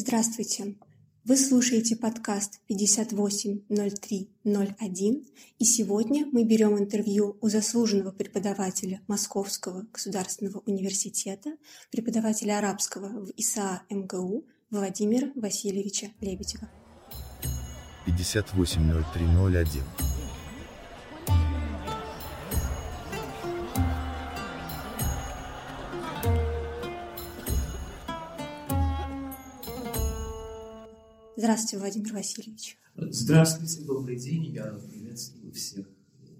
Здравствуйте! Вы слушаете подкаст 580301, и сегодня мы берем интервью у заслуженного преподавателя Московского государственного университета, преподавателя арабского в ИСА МГУ Владимира Васильевича Лебедева. 580301 Здравствуйте, Владимир Васильевич. Здравствуйте, добрый день. Я приветствую всех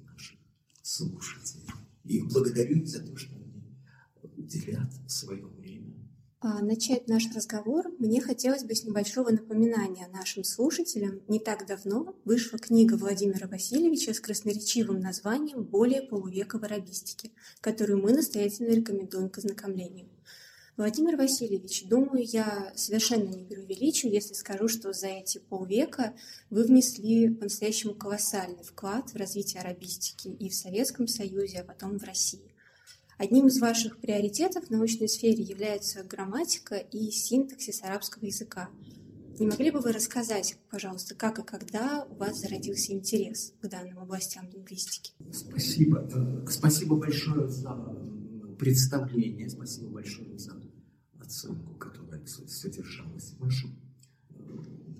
наших слушателей. И благодарю за то, что они уделят свое время. А, начать наш разговор мне хотелось бы с небольшого напоминания нашим слушателям. Не так давно вышла книга Владимира Васильевича с красноречивым названием «Более полувека в арабистике», которую мы настоятельно рекомендуем к ознакомлению. Владимир Васильевич, думаю, я совершенно не преувеличу, если скажу, что за эти полвека вы внесли по-настоящему колоссальный вклад в развитие арабистики и в Советском Союзе, а потом в России. Одним из ваших приоритетов в научной сфере является грамматика и синтаксис арабского языка. Не могли бы вы рассказать, пожалуйста, как и когда у вас зародился интерес к данным областям лингвистики? Спасибо. Э, спасибо большое за представление, спасибо большое за оценку, которая содержалась в вашем э,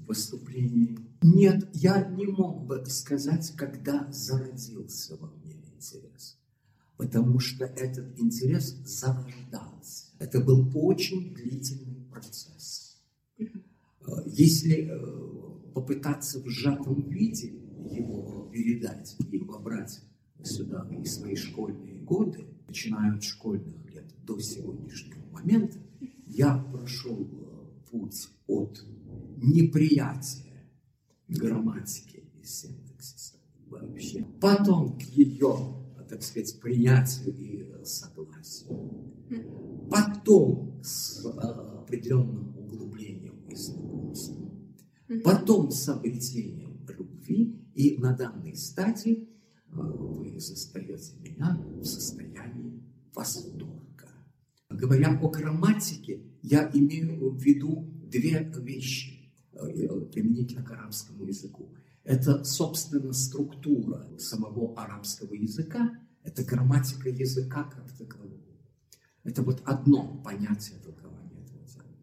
выступлении. Нет, я не мог бы сказать, когда зародился во мне интерес, потому что этот интерес зарождался. Это был очень длительный процесс. Э, если э, попытаться в сжатом виде его передать и вобрать сюда и свои школьные годы, начиная от школьных лет до сегодняшнего момента, я прошел э, путь от неприятия грамматики и синтаксиса вообще, потом к ее, так сказать, принятию и согласию, потом с э, определенным углублением и знакомством, потом с обретением любви, и на данной стадии э, вы застаете меня в состоянии восторга. Говоря о грамматике, я имею в виду две вещи э, применительно к арабскому языку. Это, собственно, структура самого арабского языка, это грамматика языка как такового. Это вот одно понятие толкования этого термина.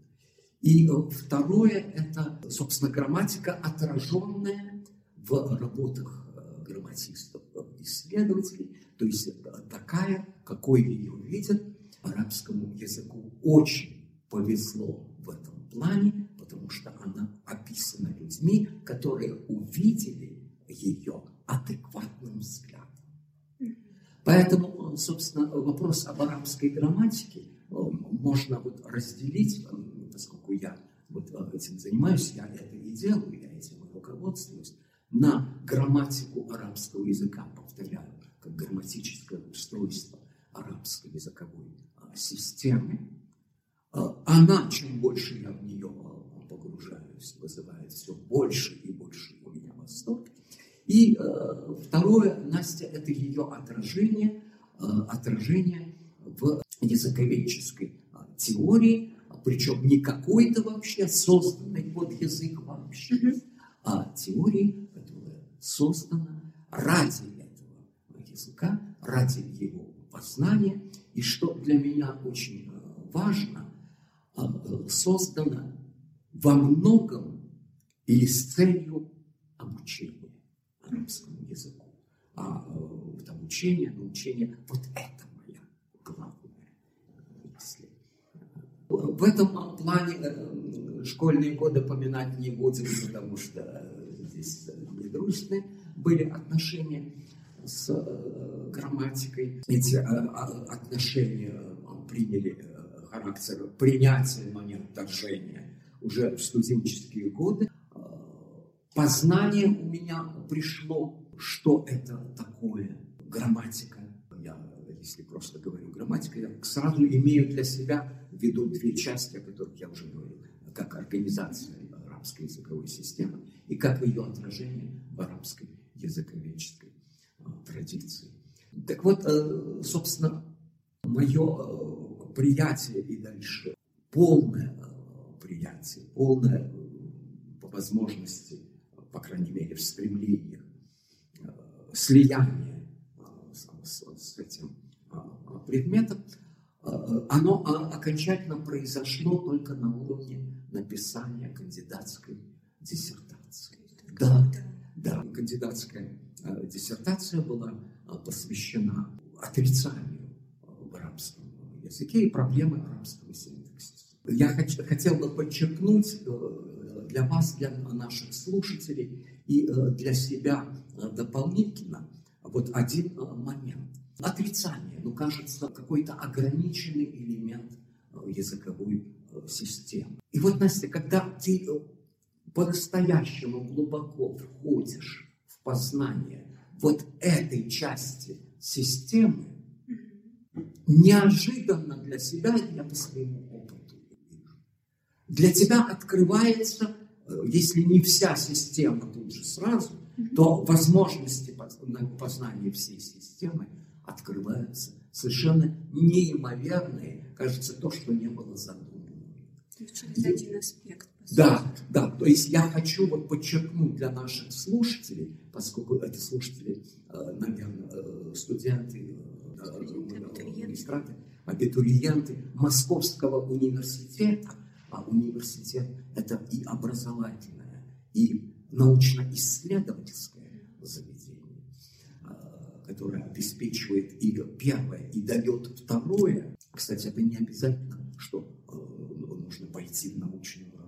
И э, второе – это, собственно, грамматика, отраженная в работах э, грамматистов, исследователей, то есть такая, какой ее видят – арабскому языку очень повезло в этом плане, потому что она описана людьми, которые увидели ее адекватным взглядом. Поэтому, собственно, вопрос об арабской грамматике э, можно вот разделить, э, поскольку я вот э, этим занимаюсь, я это и делаю, я этим и руководствуюсь, на грамматику арабского языка, повторяю, как грамматическое устройство арабской языковой системы, а, она, чем больше я в нее а, погружаюсь, вызывает все больше и больше у меня восторг. И э, второе, Настя, это ее отражение, э, отражение в языковедческой теории, причем не какой-то вообще созданный под язык вообще, а теории, которая создана ради этого языка, ради его познания и что для меня очень э, важно, а, э, создано во многом или с целью обучения арабскому языку. А вот обучение, научение, вот это моя главная мысль. В этом плане э, школьные годы поминать не будем, потому что здесь недружные были отношения с э, грамматикой. Эти э, а, отношения э, приняли характер принятия, но не отторжения уже в студенческие годы. Познание у меня пришло, что это такое грамматика. Я, если просто говорю грамматика, я сразу имею для себя в виду две части, о которых я уже говорил, как организация арабской языковой системы и как ее отражение в арабской языковедческой традиции. Так вот, э, собственно, мое э, приятие и дальше полное э, приятие полное по возможности, по крайней мере, в стремлениях, слияние с, с, с этим предметом, оно окончательно произошло только на уровне написания кандидатской диссертации. Да, да, кандидатская диссертация была посвящена отрицанию в арабском языке и проблемы арабского синтаксиса. Я хотел бы подчеркнуть э, для вас, для наших слушателей и э, для себя э, дополнительно вот один момент. Отрицание, ну, кажется, какой-то ограниченный элемент языковой системы. И вот, Настя, когда ты по-настоящему глубоко входишь в познание вот этой части системы, неожиданно для себя и я по своему опыту Для тебя открывается, э, если не вся система тут же сразу, то возможности познания всей системы открываются совершенно неимоверные, кажется, то, что не было задумано. Через один аспект. Да, да, то есть я хочу вот подчеркнуть для наших слушателей, поскольку это слушатели, э, наверное, э, студенты, магистраты, абитуриенты Московского университета, а университет – это и образовательное, и научно-исследовательское заведение, которое обеспечивает и первое, и дает второе. Кстати, это не обязательно, что э, нужно пойти в научную.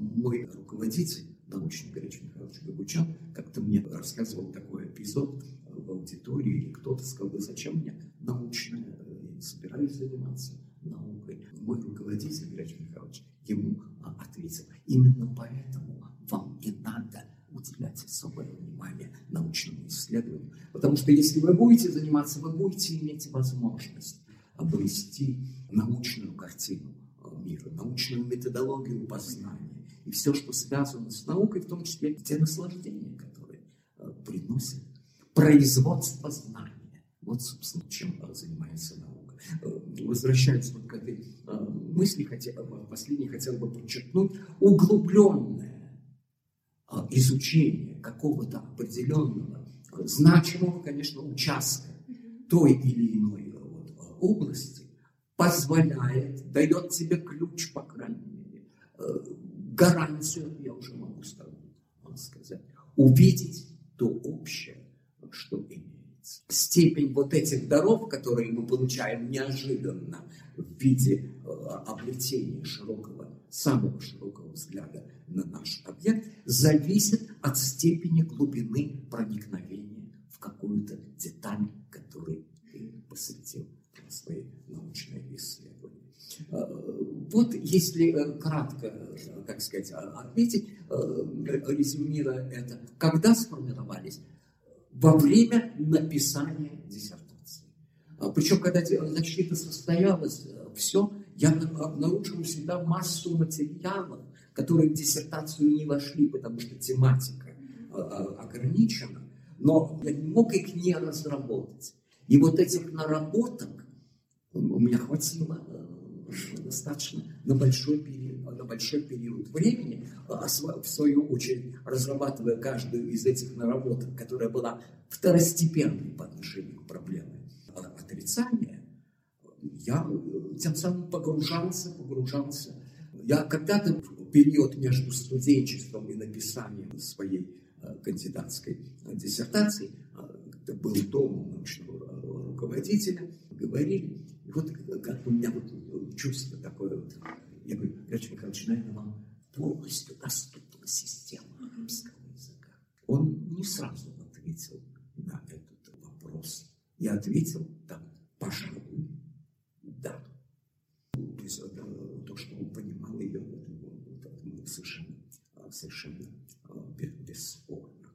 Мой руководитель, научный Горячий Михайлович Габучан, как-то мне рассказывал такой эпизод, в аудитории, или кто-то сказал, да зачем мне научное, я не собираюсь заниматься наукой. Мой руководитель, Грач Михайлович, ему а, ответил, именно поэтому вам и надо уделять особое внимание научному исследованию. Потому что если вы будете заниматься, вы будете иметь возможность обрести научную картину мира, научную методологию познания и все, что связано с наукой, в том числе те наслаждения, которые э, приносят производство знания. Вот, собственно, чем занимается наука. Э, возвращаясь вот к этой э, мысли, хотя, последней хотел бы подчеркнуть, углубленное изучение какого-то определенного, значимого, конечно, участка той или иной вот, области позволяет, дает тебе ключ, по крайней мере, гарантию, я уже могу сказать, увидеть то общее, что имеется. Степень вот этих даров, которые мы получаем неожиданно в виде э, облетения широкого, самого широкого взгляда на наш объект, зависит от степени глубины проникновения в какую-то деталь, которой ты посвятил свои научные исследования. Э, вот если э, кратко, как сказать, отметить, резюмируя это, когда сформировались во время написания диссертации. А, Причем, когда защита состоялась, э, все, я обнаружил всегда массу материалов, которые в диссертацию не вошли, потому что тематика э, э, ограничена, но я не мог их не разработать. И вот этих наработок у меня хватило достаточно на большой период, на большой период времени, а в свою очередь разрабатывая каждую из этих наработок, которая была второстепенной по отношению к проблеме отрицания, я тем самым погружался, погружался. Я когда-то в период между студенчеством и написанием своей э, кандидатской диссертации, когда был дома научного руководителя, говорили, и вот как у меня вот чувство такое вот. Я говорю, Грач Михайлович, наверное, вам полностью доступна система русского языка. Он не сразу ответил на этот вопрос. Я ответил, да, пожалуй, да. То есть то, что он понимал ее, совершенно, совершенно бесспорно.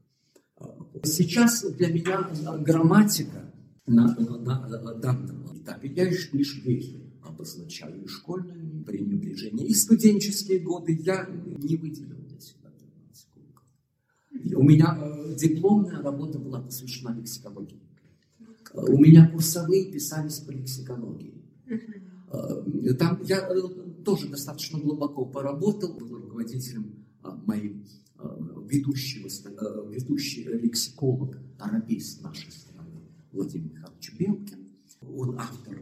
Сейчас для меня грамматика на, на, на данном этапе, я лишь, вехи обозначаю и школьное пренебрежение, и студенческие годы я не выделил для себя У меня э, дипломная работа была посвящена лексикологии. Э, у меня курсовые писались по лексикологии. Э, там я тоже достаточно глубоко поработал, был руководителем моим ведущего, ведущий лексиколог, арабист нашей страны Владимир Михайлович Белкин. Он автор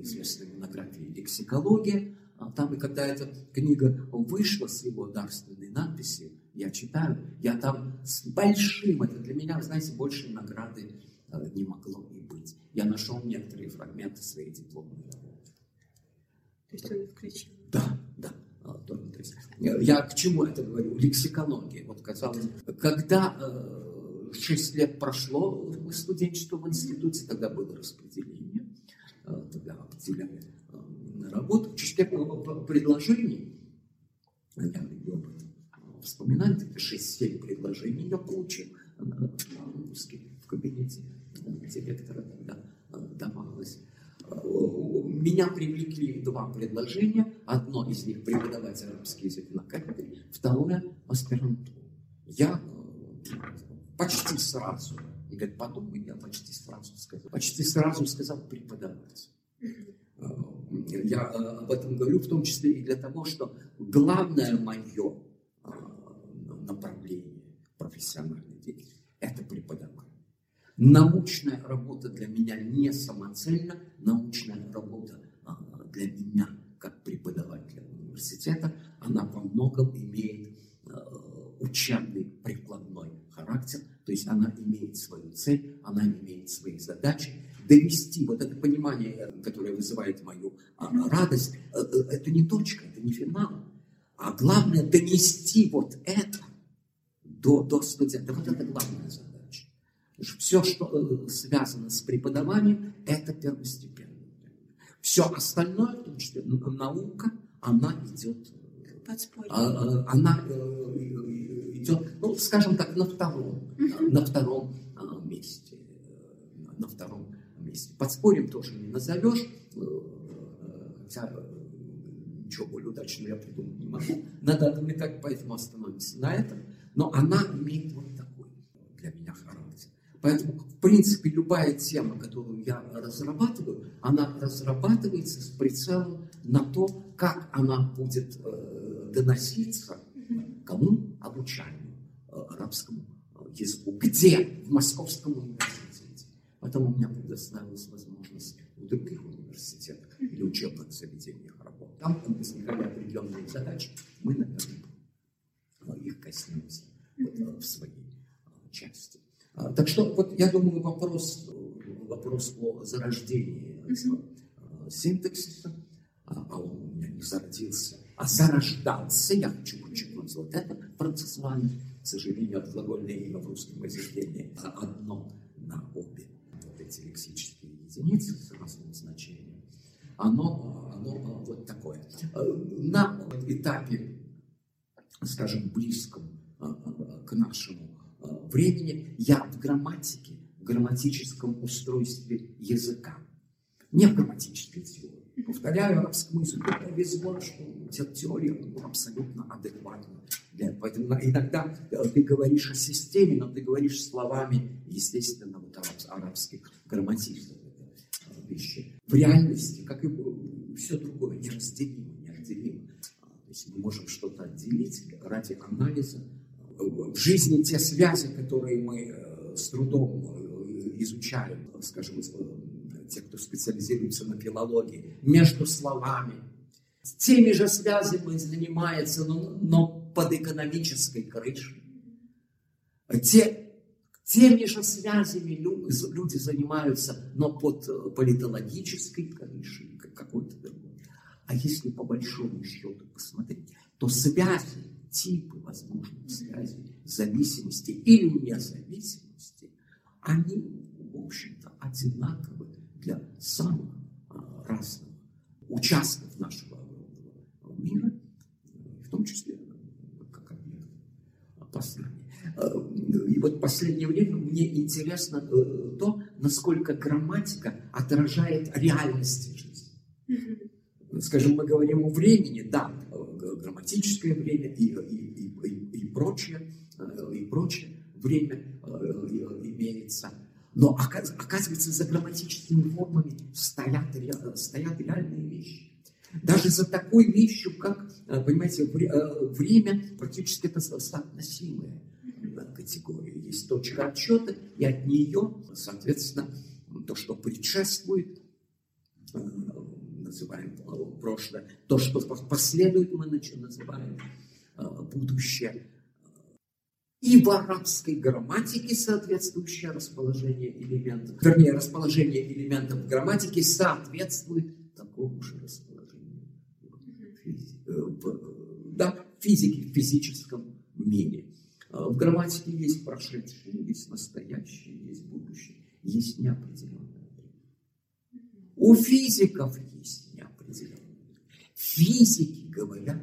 известной монографии «Лексикология». Там, и когда эта книга вышла с его дарственной надписью, я читаю, я там с большим, это для меня, знаете, большей награды не могло и быть. Я нашел некоторые фрагменты своей дипломной работы. То есть он включил? Да, да. А, то есть, я к чему это говорю? Лексикология. Вот казалось, когда э, 6 лет прошло студенчество в институте, тогда было распределение, э, тогда определяли э. Через лет предложений, я люблю об этом вспоминать, это 6-7 предложений я получил русский в кабинете директора тогда давалось. Меня привлекли два предложения. Одно из них преподавать арабский язык на кафедре, второе аспирантуру. Я почти сразу, и говорит, подумай, я почти сразу сказал, почти сразу сказал преподавать. Я об этом говорю в том числе и для того, что главное мое направление профессиональной деятельности – это преподавание. Научная работа для меня не самоцельна, научная работа для меня, как преподавателя университета, она во многом имеет учебный прикладной характер, то есть она имеет свою цель, она имеет свои задачи. Довести вот это понимание, которое вызывает мою а, радость, э, э, это не точка, это не финал, а главное донести вот это до, до студента. Вот это главная задача. Все, что э, связано с преподаванием, это первостепенно. Все остальное, том числе наука, она идет, Подспорье. А, она э, идет, ну, скажем так, на втором, на втором а, месте, на втором месте. Подспорьем тоже не назовешь, э, хотя ничего более удачного я придумать не могу. Надо отвлекать, поэтому остановимся на этом. Но она имеет вот такой для меня характер. Поэтому, в принципе, любая тема, которую я разрабатываю, она разрабатывается с прицелом на то, как она будет э, доноситься кому? Обучаемому э, арабскому э, языку. Где? В Московском университете. Поэтому у меня предоставилась возможность в других университетах или учебных заведениях работать. Там возникали определенные задачи. Мы, наверное, их коснемся вот, в своей части. А, так что вот я думаю вопрос, вопрос о зарождении синтаксиса, а, а он у меня не зародился, а зарождался, я хочу подчеркнуть вот это процессуально, к сожалению, от глагольное имя в русском языке не одно на обе вот эти лексические единицы с разным значением. Оно, оно вот такое. На этапе, скажем, близком к нашему времени я в грамматике, грамматическом устройстве языка, не в грамматической теории. Повторяю, арабскому языку повезло, что теория абсолютно адекватна. Поэтому иногда ты говоришь о системе, но ты говоришь словами, естественно, вот арабских грамматических вещей. В реальности, как и все другое, неразделимо, неотделимо. То есть мы можем что-то отделить ради анализа, в жизни те связи, которые мы э, с трудом э, изучаем, скажем, те, кто специализируется на филологии, между словами. Теми же связями занимается, но, но под экономической крышей. Те, теми же связями люди занимаются, но под политологической крышей, какой-то другой. А если по большому счету посмотреть, то связи типы возможных связей, зависимости или независимости, они, в общем-то, одинаковы для самых а, разных участков нашего мира, в том числе как объект познания. И вот в последнее время мне интересно э, то, насколько грамматика отражает реальности жизни. Скажем, мы говорим о времени, да, грамматическое время и, и, и, и прочее, э, и прочее время э, имеется. Но оказывается, за грамматическими формами стоят, стоят реальные вещи. Даже за такой вещью, как, э, понимаете, э, время практически это соотносимая категория. Есть точка отчета, и от нее, соответственно, то, что предшествует, э, называем прошлое, то, что последует, мы называем будущее. И в арабской грамматике соответствующее расположение элементов, вернее, расположение элементов в грамматике соответствует такому же расположению в, да, физике, в физическом мире. А в грамматике есть прошедшее, есть настоящее, есть будущее, есть неопределенное время. У физиков есть неопределенное. Физики говорят.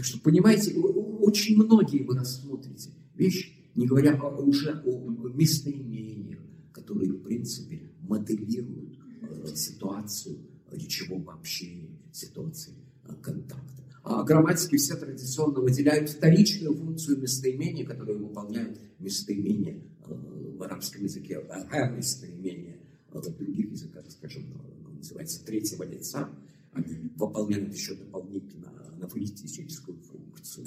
Так что, понимаете, очень многие вы рассмотрите вещи, не говоря уже о местоимениях, которые, в принципе, моделируют э, ситуацию речевого общения, ситуации э, контакта. А грамматики все традиционно выделяют вторичную функцию местоимения, которую выполняют местоимения э, в арабском языке, а местоимения в других языках, скажем, называется третьего лица, они выполняют еще дополнительно на фонетическую функцию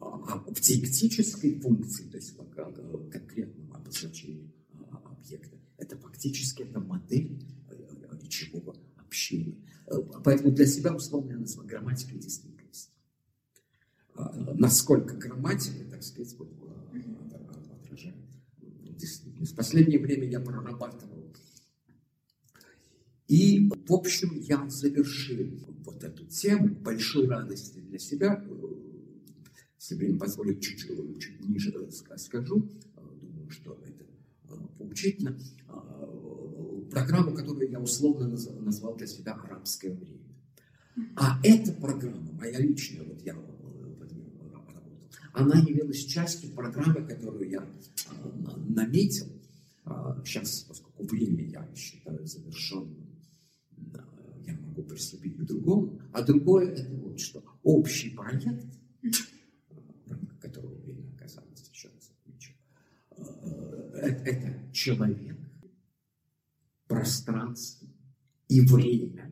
а в диектической функции, то есть в конкретном обозначении а, объекта, это фактически это модель э, речевого общения. Э, поэтому для себя условно я называю грамматикой действительности. А, насколько грамматика, так сказать, вот, э, отражает действительность. В последнее время я прорабатывал. И, в общем, я завершил вот эту тему большой радости для себя если время позволит, чуть, чуть ниже скажу, а, думаю, что это а, поучительно, а, программу, которую я условно назвал для себя «Арабское время». А эта программа, моя личная, вот я работал, она явилась частью программы, которую я наметил. Сейчас, поскольку время я считаю завершенным, приступить к другому. А другое это вот что. Общий проект это человек, пространство и время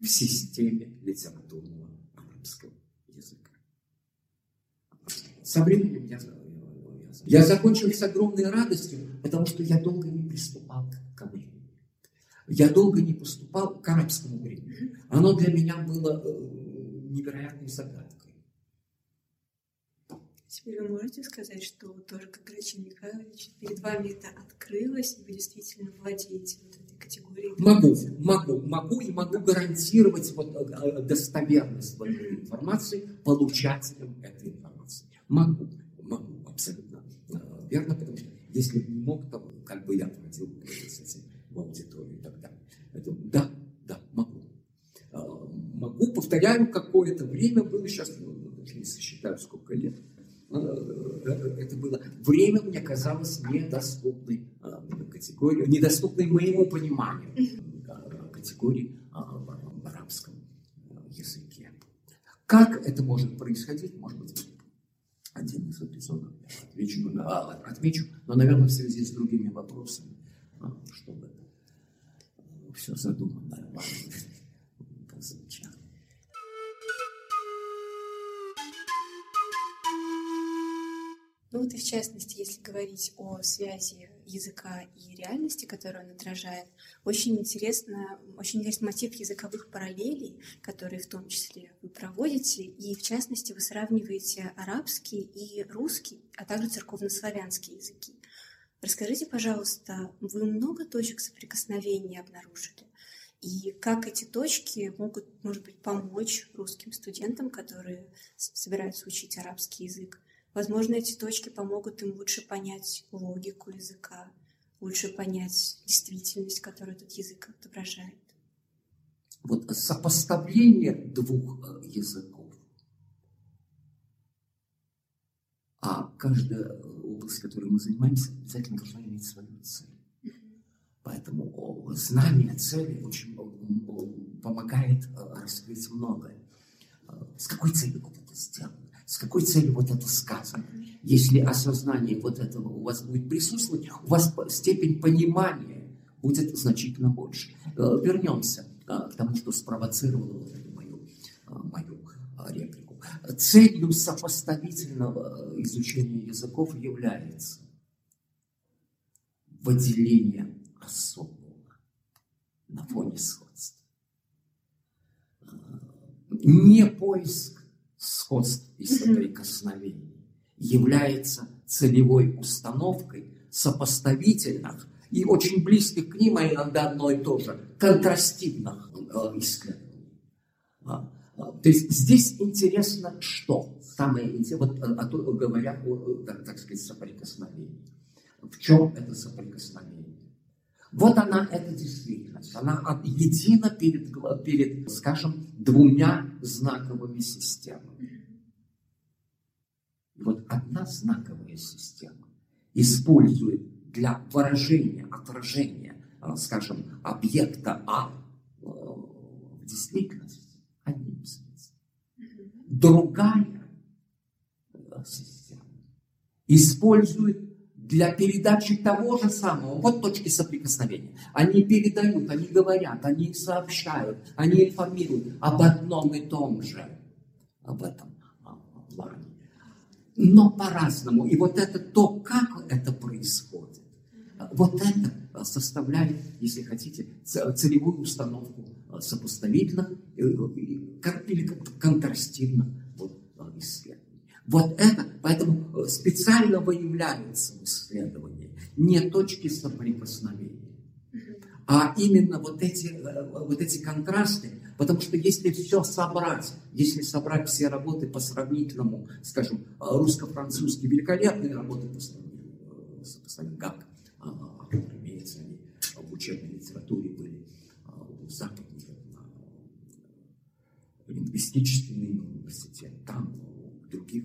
в системе литературного арабского языка. Со временем я, я, закончил с огромной радостью, потому что я долго не приступал к времени. Я долго не поступал к арабскому времени. Оно для меня было э, невероятной загадкой. Теперь вы можете сказать, что тоже как Грачин Михайлович, перед вами это открылось, и вы действительно владеете вот этой категорией? Могу, могу, могу и могу гарантировать вот э, э, достоверность вот этой информации получателям этой информации. Могу, могу, абсолютно верно, потому что если бы не мог, то как бы я проводил с этим в далее. Это, да, да, могу. Могу, повторяю, какое-то время было, сейчас ну, не сосчитаю, сколько лет, Э, это было время мне казалось недоступной э, категории, недоступной моему пониманию категории в арабском языке. Как это может происходить, может быть, один из эпизодов отвечу, отмечу, но, наверное, в связи с другими вопросами, чтобы все задуманное Ну вот и в частности, если говорить о связи языка и реальности, которую он отражает, очень интересно, очень интересный мотив языковых параллелей, которые в том числе вы проводите, и в частности вы сравниваете арабский и русский, а также церковнославянские языки. Расскажите, пожалуйста, вы много точек соприкосновения обнаружили? И как эти точки могут, может быть, помочь русским студентам, которые собираются учить арабский язык, Возможно, эти точки помогут им лучше понять логику языка, лучше понять действительность, которую этот язык отображает. Вот сопоставление двух э, языков. А каждая область, которой мы занимаемся, обязательно должна иметь свою цель. Поэтому знание цели очень помогает э, раскрыть многое. Э, с какой целью это сделано? С какой целью вот это сказано? Если осознание вот этого у вас будет присутствовать, у вас степень понимания будет значительно больше. Э, вернемся к тому, что спровоцировало вот мою, мою реплику. Целью сопоставительного изучения языков является выделение особого на фоне сходства. Не поиск сходств и соприкосновений является целевой установкой сопоставительных и очень близких к ним, а иногда одно и то же, контрастивных э, исследований. То есть здесь интересно, что самое интересное, вот а, а говоря о, так, так сказать, соприкосновении. В чем это соприкосновение? Вот она, эта действительность. Она едина перед, перед, скажем, двумя знаковыми системами. Вот одна знаковая система использует для выражения, отражения, а, скажем, объекта А э, в действительности. Другая система использует для передачи того же самого, вот точки соприкосновения. Они передают, они говорят, они сообщают, они информируют об одном и том же, об этом плане. Но по-разному. И вот это то, как это происходит, вот это составляет, если хотите, целевую установку сопоставительных или контрастивных вот, исследований. Вот это, поэтому э, специально выявляются в исследовании не точки соприкосновения, а именно вот эти, э, вот эти контрасты, потому что если все собрать, если собрать все работы по сравнительному, скажем, э, русско-французские великолепные работы по сравнению, как, имеется, они в учебной литературе были у западников, лингвистический университет, там других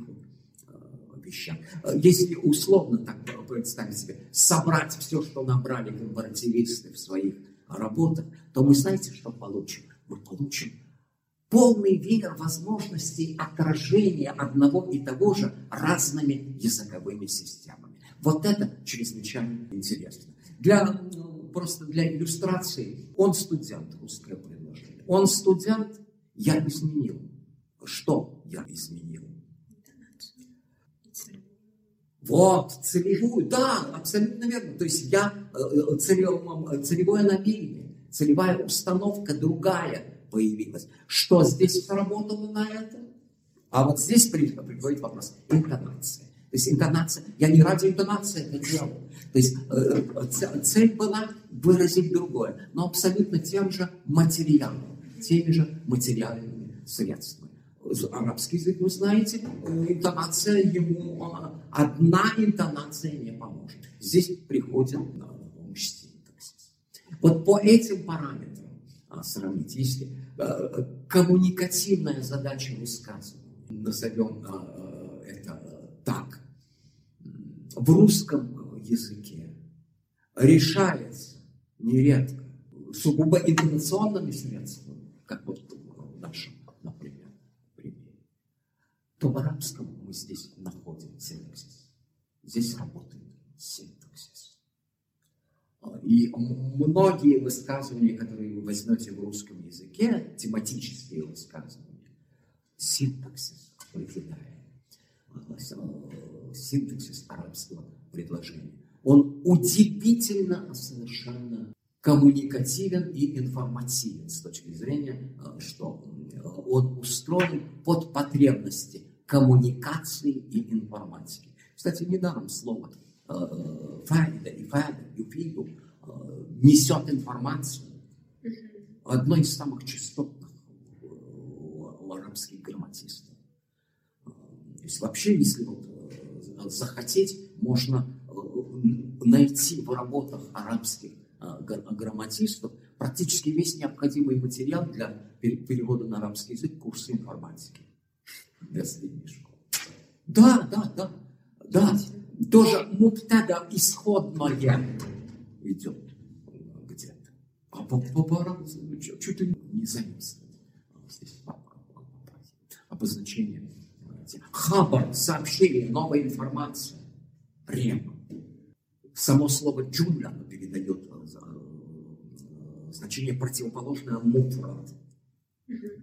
э, вещах. Если условно так представить себе, собрать все, что набрали корпоративисты в своих работах, то мы знаете, что получим? Мы получим полный веер возможностей отражения одного и того же разными языковыми системами. Вот это чрезвычайно интересно. Для, просто для иллюстрации, он студент, русское предложение. Он студент, я изменил. Что я изменил? Вот, целевую, да, абсолютно верно. То есть я э, э, целевое, целевое намерение, целевая установка другая появилась. Что здесь сработало на это? А вот здесь приходит вопрос интонация. То есть интонация, я не ради интонации это делал. То есть э, цель была выразить другое, но абсолютно тем же материалом, теми же материальными средствами арабский язык, вы знаете, интонация ему, а, одна интонация не поможет. Здесь приходит на помощь синтаксис. Вот по этим параметрам а, сравнить, если а, коммуникативная задача высказывания, назовем это так, в русском языке решается нередко сугубо интонационными средствами, как вот в нашем то в арабском мы здесь находим синтаксис. Здесь работает синтаксис. И многие высказывания, которые вы возьмете в русском языке, тематические высказывания, синтаксис определяет. Синтаксис арабского предложения. Он удивительно совершенно коммуникативен и информативен с точки зрения, что он устроен под потребности коммуникации и информатики. Кстати, недаром слово э, файда и файда, юфиду э, несет информацию. Одно из самых частотных у арабских грамматистов. То есть вообще, если вот э, захотеть, можно найти в работах арабских грамматистов практически весь необходимый материал для перевода на арабский язык курса информатики для средней школы. Да, да, да, да. Тоже муптада исходное идет где-то. А по, по, по чуть ли не заимствовать. Здесь обозначение. Хабар, сообщение, новая информация. Рем. Само слово джумля передает значение противоположное муфрат.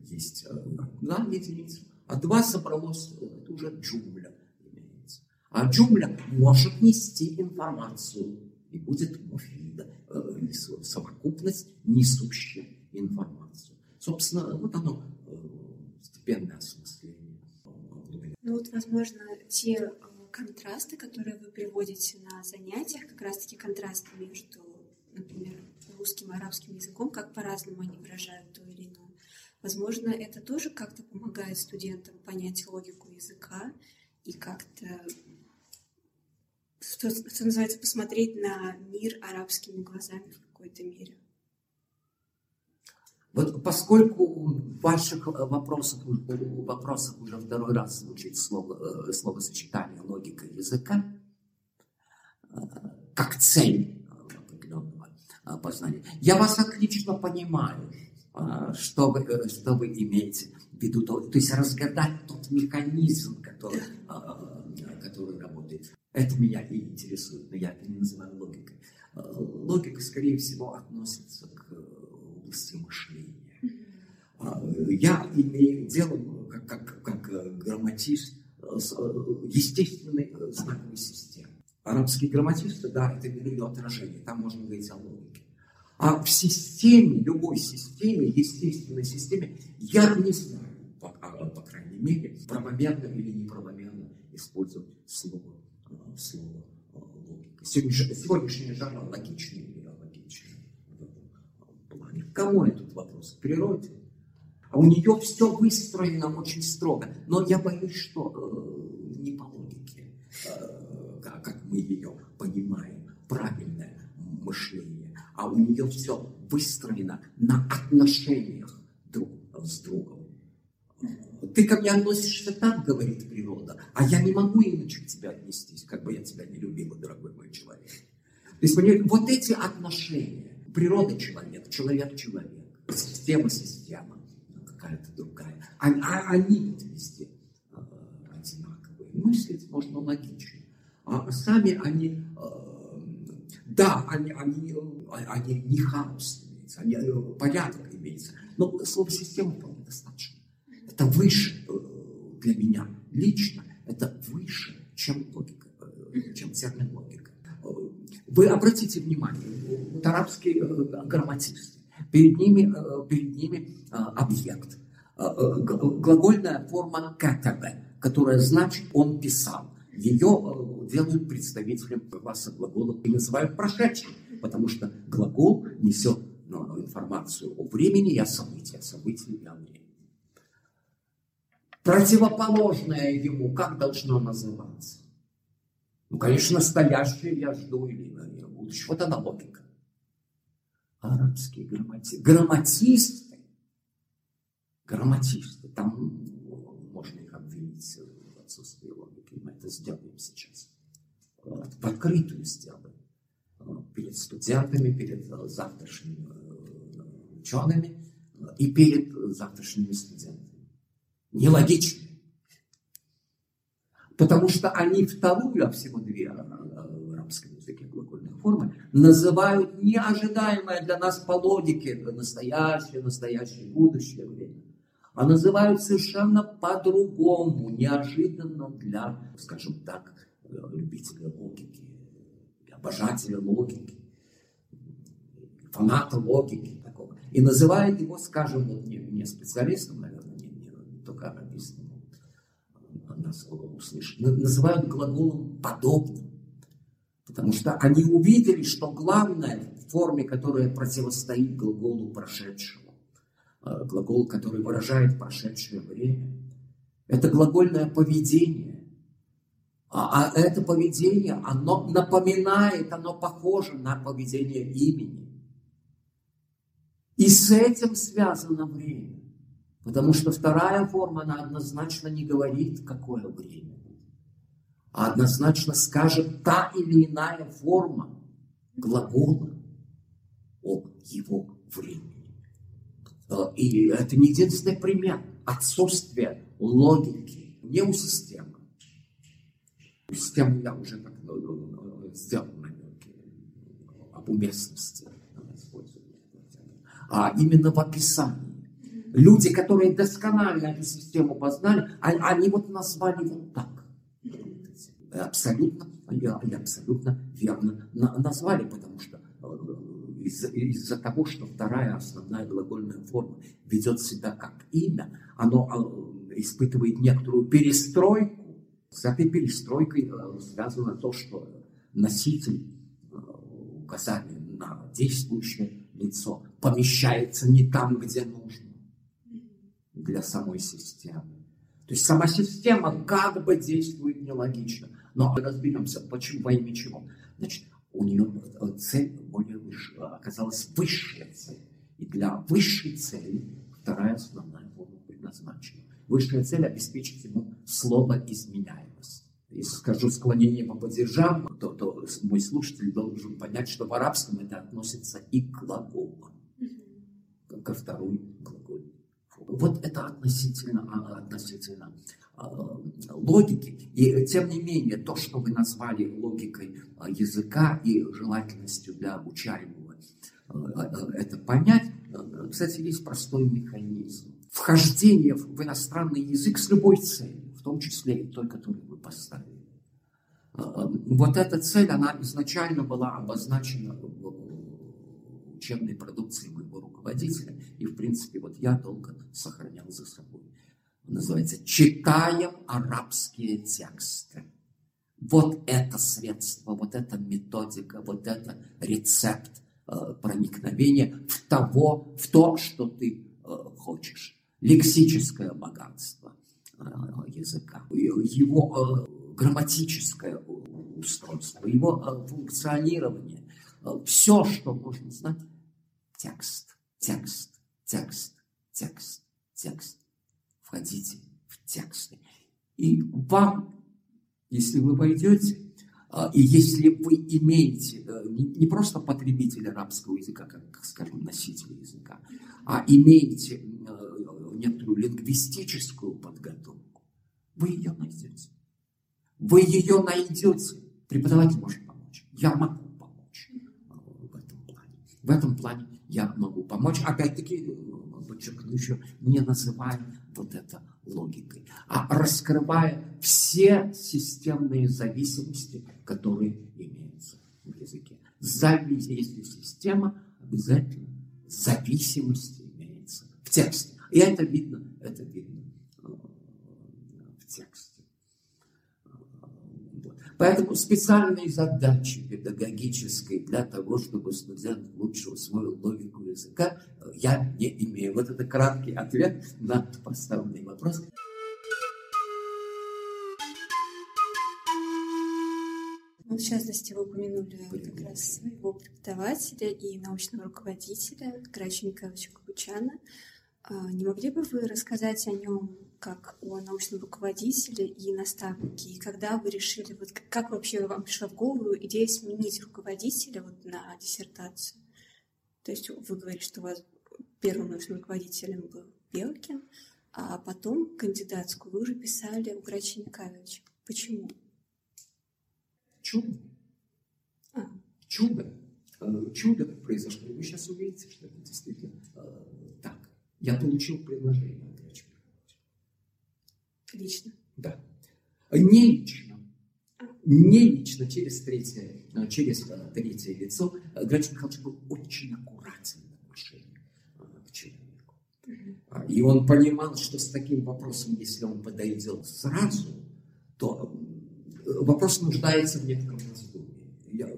Есть одна единица, а два собралось, это уже джумля имеется. А джумля может нести информацию, и будет муфида, э, совокупность, несущая информацию. Собственно, вот оно, э, степенное осмысление. Ну вот, возможно, те э, контрасты, которые вы приводите на занятиях, как раз-таки контрасты между, например, русским и арабским языком, как по-разному они выражают то или иное. Возможно, это тоже как-то помогает студентам понять логику языка и как-то, что, что называется, посмотреть на мир арабскими глазами в какой-то мере. Вот поскольку в ваших вопросах, вопросах уже второй раз звучит слово, э, словосочетание логика языка, э, как цель э, познания, я вас отлично понимаю, что вы, что вы имеете в виду, то, то есть разгадать тот механизм, который, который работает. Это меня и интересует, но я это не называю логикой. Логика, скорее всего, относится к области мышления. А, я имею дело, как, как, как э, грамматист, с э, естественной э, знаковой системой. Арабские грамматисты, да, это ее отражение, там можно говорить о логике. А в системе, любой системе, естественной системе, я не знаю, по, а, по крайней мере, правомерно или неправомерно использовать слово, слово логика. Сегодняшняя, сегодняшняя жанр логичный или алогичный в этом плане. Кому этот вопрос? К природе? А у нее все выстроено очень строго. Но я боюсь, что э, не по логике, э, как мы ее понимаем, правильное мышление, а у нее все выстроено на отношениях друг с другом. Ты ко мне относишься так, говорит природа, а я не могу иначе к тебе отнестись, как бы я тебя не любила, дорогой мой человек. То есть, понимаете, вот эти отношения, природа-человек, человек-человек, система-система, какая-то другая. А, а они вот везде э, одинаковые. Мыслить можно логично. А сами они, э, да, они, они, они не хаос имеется, они, э, порядок имеется. Но слово система вполне достаточно. Это выше э, для меня лично, это выше, чем логика, э, чем термин логика. Э, вы обратите внимание, вот арабские грамматисты, Перед ними, перед ними объект. Глагольная форма «катабе», которая значит «он писал». Ее делают представителем класса глаголов и называют прошедшим, потому что глагол несет ну, информацию о времени и о событии, о событии и о времени. Противоположное ему как должно называться? Ну, конечно, настоящее я жду или будущее. Вот она логика арабские грамматисты. Грамматисты, грамматисты, там можно их обвинить в отсутствии логики. Мы это сделаем сейчас. В открытую сделаем. Перед студентами, перед завтрашними э, учеными и перед завтрашними студентами. Нелогично. Потому что они вторую, а всего две в арабском языке глагольных формы, называют неожидаемое для нас по логике настоящее, настоящее, будущее время. А называют совершенно по-другому, неожиданно для, скажем так, любителя логики, обожателя логики, фаната логики такого. И называют его, скажем, не, не специалистом, наверное, не, не, только арабистом, нас услышит, называют глаголом подобным. Потому что они увидели, что главное в форме, которая противостоит глаголу прошедшему, э, глагол, который выражает прошедшее время, это глагольное поведение. А, а это поведение, оно напоминает, оно похоже на поведение имени. И с этим связано время. Потому что вторая форма, она однозначно не говорит, какое время а однозначно скажет та или иная форма глагола о его времени. Э, и это не единственный пример отсутствия логики не у системы. Систему я уже ну, ну, ну, сделал намеки об уместности а именно в описании. Люди, которые досконально эту систему познали, а, они вот назвали вот так. Абсолютно, абсолютно верно назвали, потому что э, из-за из того, что вторая основная глагольная форма ведет себя как имя, оно э, испытывает некоторую перестройку. С этой перестройкой э, связано то, что носитель указания на действующее лицо помещается не там, где нужно для самой системы. То есть сама система как бы действует нелогично. Но разберемся, почему, во имя чего. Значит, у нее цель более высшая, оказалась высшая цель. И для высшей цели вторая основная форма предназначена. Высшая цель обеспечить ему слово изменяемость. Если скажу склонение по падежам, то, то мой слушатель должен понять, что в арабском это относится и к глаголу, ко второй глаголе. Вот это относительно, а, относительно а, логики. И тем не менее, то, что вы назвали логикой а, языка и желательностью для обучаемого это понять, кстати, есть простой механизм. Вхождение в иностранный язык с любой целью в том числе и той, которую вы поставили. А, а, вот эта цель, она изначально была обозначена в учебной продукции моего руководителя, и, в принципе, вот я долго сохранял за собой. Называется «Читаем арабские тексты». Вот это средство, вот эта методика, вот это рецепт э, проникновения в того, в то, что ты э, хочешь. Лексическое богатство, языка, его э, грамматическое устройство, его э, функционирование, э, все, что можно знать, текст, текст, текст, текст, текст. Входите в тексты. И вам, если вы войдете, и если вы имеете не просто потребитель арабского языка, как, скажем, носитель языка, а имеете некоторую лингвистическую подготовку, вы ее найдете. Вы ее найдете. Преподаватель может помочь. Я могу помочь в этом плане. В этом плане я могу помочь. Опять-таки, подчеркну еще, не называя вот это логикой, а раскрывая все системные зависимости, которые имеются в языке. Завис... Если система, обязательно зависимости имеется в тексте. И это видно, это видно э, в тексте. Поэтому специальные задачи педагогические для того, чтобы студент лучше усвоил логику языка, э, я не имею. Вот это краткий ответ на поставленный вопрос. Ну, в частности, вы упомянули как раз своего преподавателя и научного руководителя Грача Михайловича Кабучана. А, не могли бы вы рассказать о нем как о научном руководителе и наставнике? И когда вы решили, вот как вообще вам пришла в голову идея сменить руководителя вот на диссертацию? То есть вы говорите, что у вас первым научным руководителем был Белкин, а потом кандидатскую вы уже писали у Грача Николаевича. Почему? Чудо. А. Чудо. Э, чудо произошло. Вы сейчас увидите, что это действительно э, так. Я получил предложение. Лично? Да. Не лично. Не лично, через третье, через э, третье лицо. Грач Михайлович был очень аккуратен в отношении э, к человеку. А, и он понимал, что с таким вопросом, если он подойдет сразу, то э, вопрос нуждается в некотором раздумье. Я,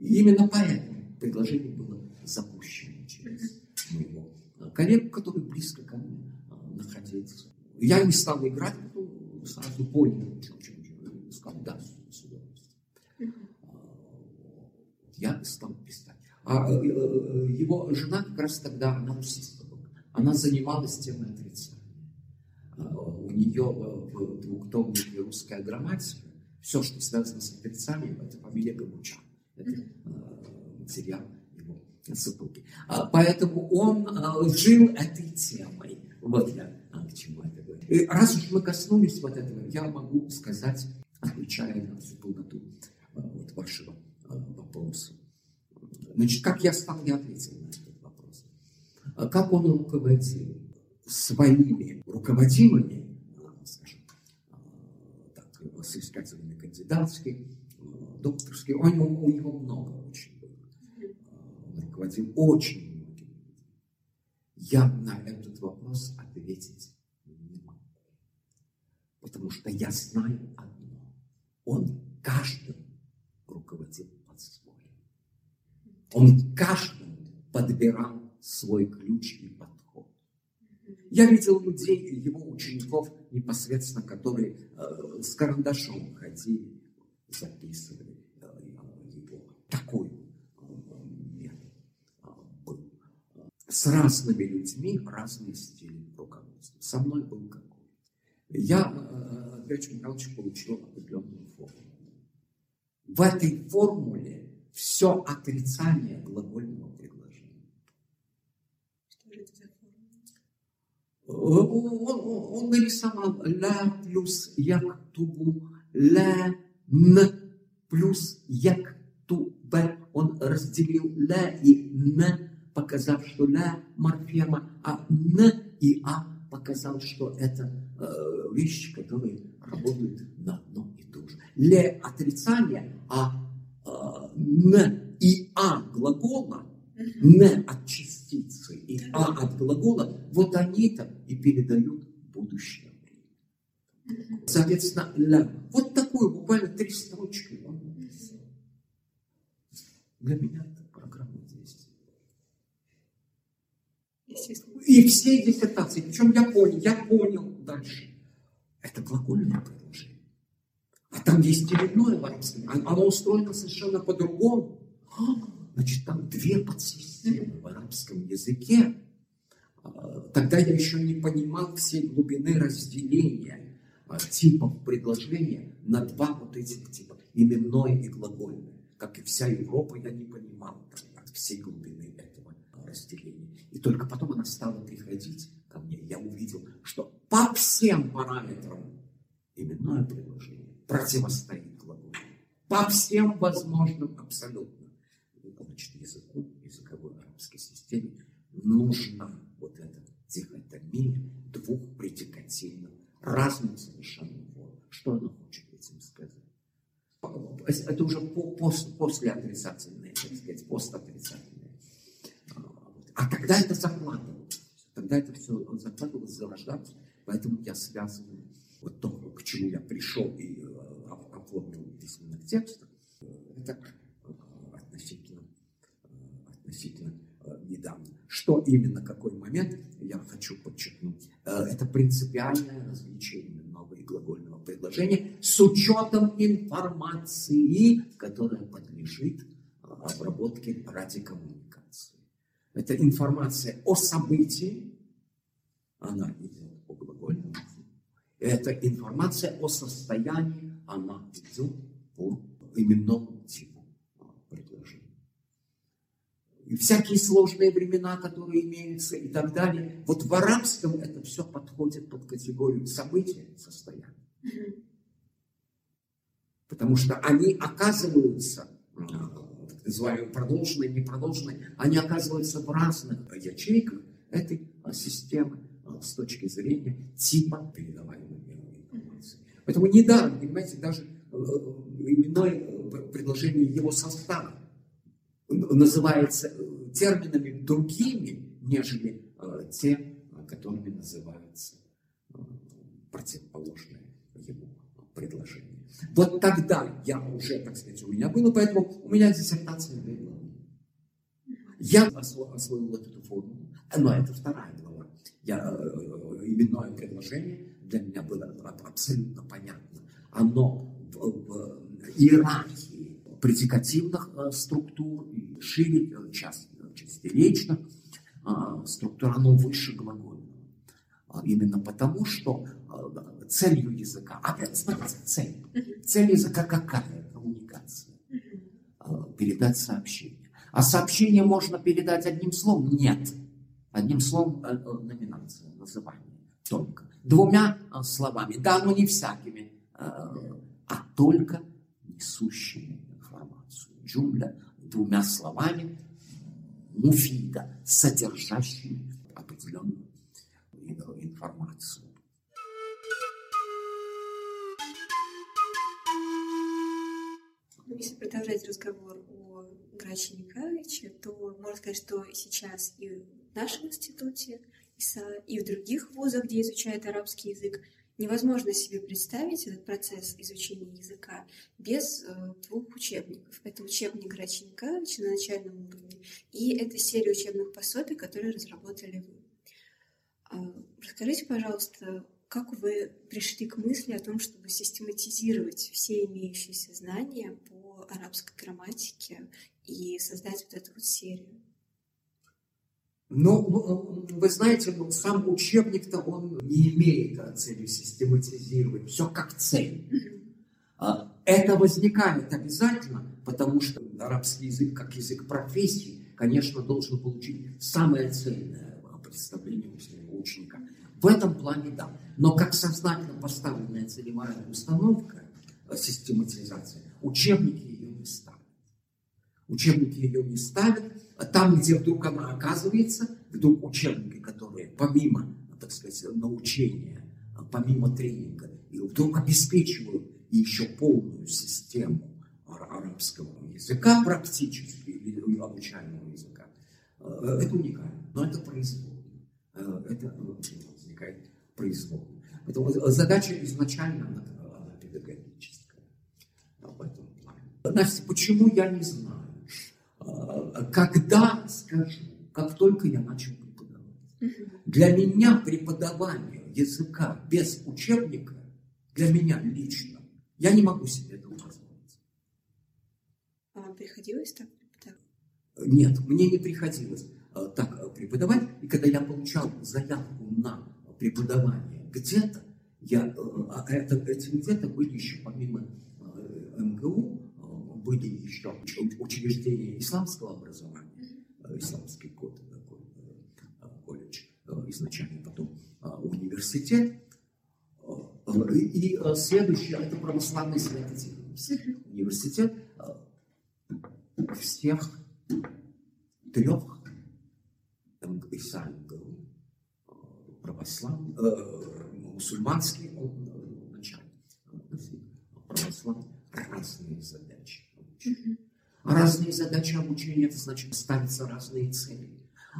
именно поэтому предложение было запущено через моего коллег, которые близко ко мне а, находились. Я не стал играть, потом сразу понял, чем, чем, чем, сказал, да, с удовольствием. А, я стал писать. А э, э, его жена как раз тогда, она русистка была, она занималась темой отрицания. А, у нее в двухтомнике «Русская грамматика» все, что связано с отрицанием, это фамилия Габучан. Это материал супруги. А, поэтому он а, жил этой темой. Вот я а, к чему это говорю. И раз уж мы коснулись вот этого, я могу сказать, отвечая на всю полноту вот вашего вопроса. Значит, как я стал, я ответил на этот вопрос. как он руководил своими руководимыми, скажем, так, соискательными кандидатские, докторские, у него, у него много очень было. Он руководил очень. Я на этот вопрос ответить не могу. Потому что я знаю одно. Он каждым руководил по-своему. Он каждым подбирал свой ключ и подход. Я видел людей, его учеников непосредственно, которые э, с карандашом ходили, записывали э, его. Такой э, метод э, был. С разными людьми разные стили руководства. Со мной был какой. Я, э, э Петр Михайлович, получил определенную формулу. В этой формуле все отрицание глагольного предложения. Что же это за формула? Он, он нарисовал ля плюс як тубу, ля н плюс як тубе. Он разделил ля и н, показав, что ля морфема, а н и а показал, что это э, вещи, которые работают на одно и то же. Ле отрицание, а н и а глагола, н от частицы и а от глагола, вот они-то и передают будущее. Соответственно, ля. Вот такую буквально три строчки. Для меня это программа действия. И все диссертации, причем я понял, я понял дальше. Это глагольное предложение. А там есть коренное в арабском. Оно устроено совершенно по-другому. Значит, там две подсистемы в арабском языке. А, тогда я еще не понимал всей глубины разделения а, типов предложения на два вот этих типа, именное и глагольное. Как и вся Европа, я не понимал тогда всей глубины этого разделения. И только потом она стала приходить ко мне. Я увидел, что по всем параметрам именное предложение противостоит глаголу. По всем возможным абсолютно. Значит, языку, языковой арабской системе нужна вот эта дихотомия двух предикативных, разных совершенно форм. Что она хочет этим сказать? Это уже после, после отрицательное, так сказать, постотрицательное. А тогда это закладывалось. Тогда это все закладывалось, зарождалось. Поэтому я связываю вот то, к чему я пришел и э, оформил письменных текстов, э, это э, относительно, относительно недавно. Что именно, какой момент, я хочу подчеркнуть. Это принципиальное различие именного и глагольного предложения с учетом информации, которая подлежит обработке ради коммуникации. Это информация о событии, она идет по глагольному эта информация о состоянии, она идет по именному типу предложения. И всякие сложные времена, которые имеются и так далее. Вот в арабском это все подходит под категорию события, состояния. Потому что они оказываются, называемые продолженные, непродолженные, они оказываются в разных ячейках этой системы с точки зрения типа передаваемой Поэтому недаром, понимаете, даже э, именное э, предложение его состава называется э, терминами другими, нежели те, которыми называются противоположные ему предложения. Вот тогда я уже, так сказать, у меня было, поэтому у меня диссертация главы. Я освоил вот эту формулу, но это вторая глава. Я, именное предложение для меня было абсолютно понятно. Оно в, в иерархии предикативных э, структур и шире э, части, частеречных э, структур, оно выше глагольного. А именно потому, что целью языка, опять смотрите, цель. Цель языка какая? Коммуникация. Передать сообщение. А сообщение можно передать одним словом? Нет. Одним словом номинация, называние. Только двумя а, словами. Да, но не всякими, а, а только несущими информацию. Джумля двумя словами муфида, содержащими определенную информацию. Если продолжать разговор о Граче Николаевиче, то можно сказать, что сейчас и в нашем институте, и в других вузах, где изучают арабский язык, невозможно себе представить этот процесс изучения языка без э, двух учебников. Это учебник Грача Николаевича на начальном уровне и это серия учебных пособий, которые разработали вы. А, расскажите, пожалуйста, как вы пришли к мысли о том, чтобы систематизировать все имеющиеся знания по арабской грамматике и создать вот эту вот серию? Ну, вы знаете, сам учебник-то он не имеет цели систематизировать, все как цель. А, это возникает обязательно, потому что арабский язык, как язык профессии, конечно, должен получить самое ценное представление у своего ученика. В этом плане да. Но как сознательно поставленная целевая установка, э, систематизация, учебники ее не ставят. Учебники ее не ставят. А там, где вдруг она оказывается, вдруг учебники, которые помимо, так сказать, научения, помимо тренинга, и вдруг обеспечивают еще полную систему арабского языка практически, или обучаемого языка, э, это уникально. Но это производно. Э, это возникает производно. Поэтому задача изначально она, в этом плане. Настя, почему я не знаю? Э, когда скажу, как только я начал преподавать. Для меня преподавание языка без учебника, для меня лично, я не могу себе этого позволить. А вам приходилось так преподавать? Нет, мне не приходилось. Э, так э, преподавать. И когда я получал заявку на преподавание где-то, я, а это, эти где-то были еще помимо МГУ, были еще учреждения исламского образования, исламский код, колледж изначально, потом университет. И следующее, это православный свято-тихий университет всех трех писали православный, э, мусульманский, он э, начальник, православный, разные задачи. Разные задачи обучения, это значит ставятся разные цели.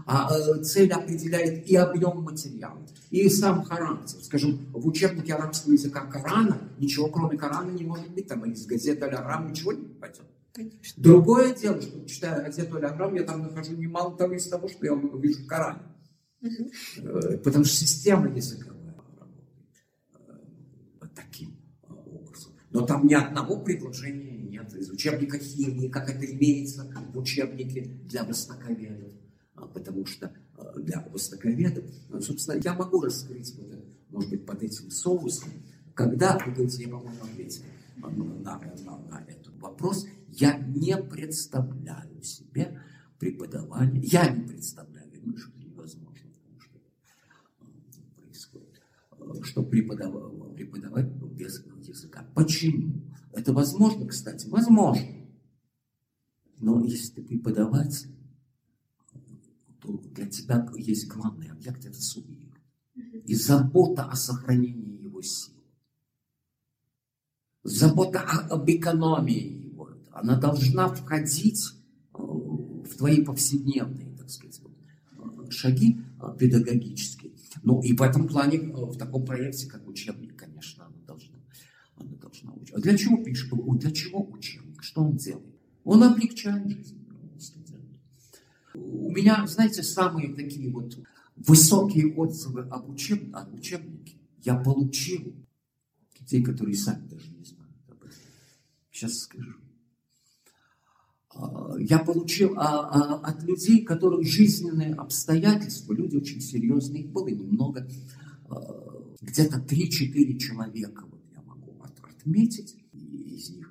А э, цель определяет и объем материала, и сам характер. Скажем, в учебнике арабского языка Корана ничего кроме Корана не может быть. Там из газеты Аль-Арам ничего не пойдет. Конечно. Другое дело, что читая газету Аль-Аграм, я там нахожу немало того из того, что я вижу в Коране. Угу. Потому что система языковая работает э, таким э, образом. Но там ни одного предложения нет из учебника химии, как это имеется в учебнике для востоковедов. А, потому что для востоковедов, собственно, я могу раскрыть, может быть, под этим соусом, когда, вы я, по-моему, ответил на, на, на, на этот вопрос, я не представляю себе преподавание. Я не представляю, думаю, что невозможно, потому что происходит, что преподавать, преподавать без. Почему? Это возможно, кстати, возможно. Но если ты преподаватель, то для тебя есть главный объект – это сувенир. И забота о сохранении его сил. Забота об экономии она должна входить э, в твои повседневные, так сказать, э, шаги э, педагогические. Ну и в этом плане, в таком проекте, как учебник, конечно, она должна, она должна учить. А для чего пишет? Для чего учебник? Что он делает? Он облегчает жизнь студента. У меня, знаете, самые такие вот высокие отзывы об, учеб... об учебнике я получил. Те, которые сами даже не знают об этом. Сейчас скажу. А, я получил а, а, от людей, которых жизненные обстоятельства, люди очень серьезные, их было немного, где-то 3-4 человека, отметить из них,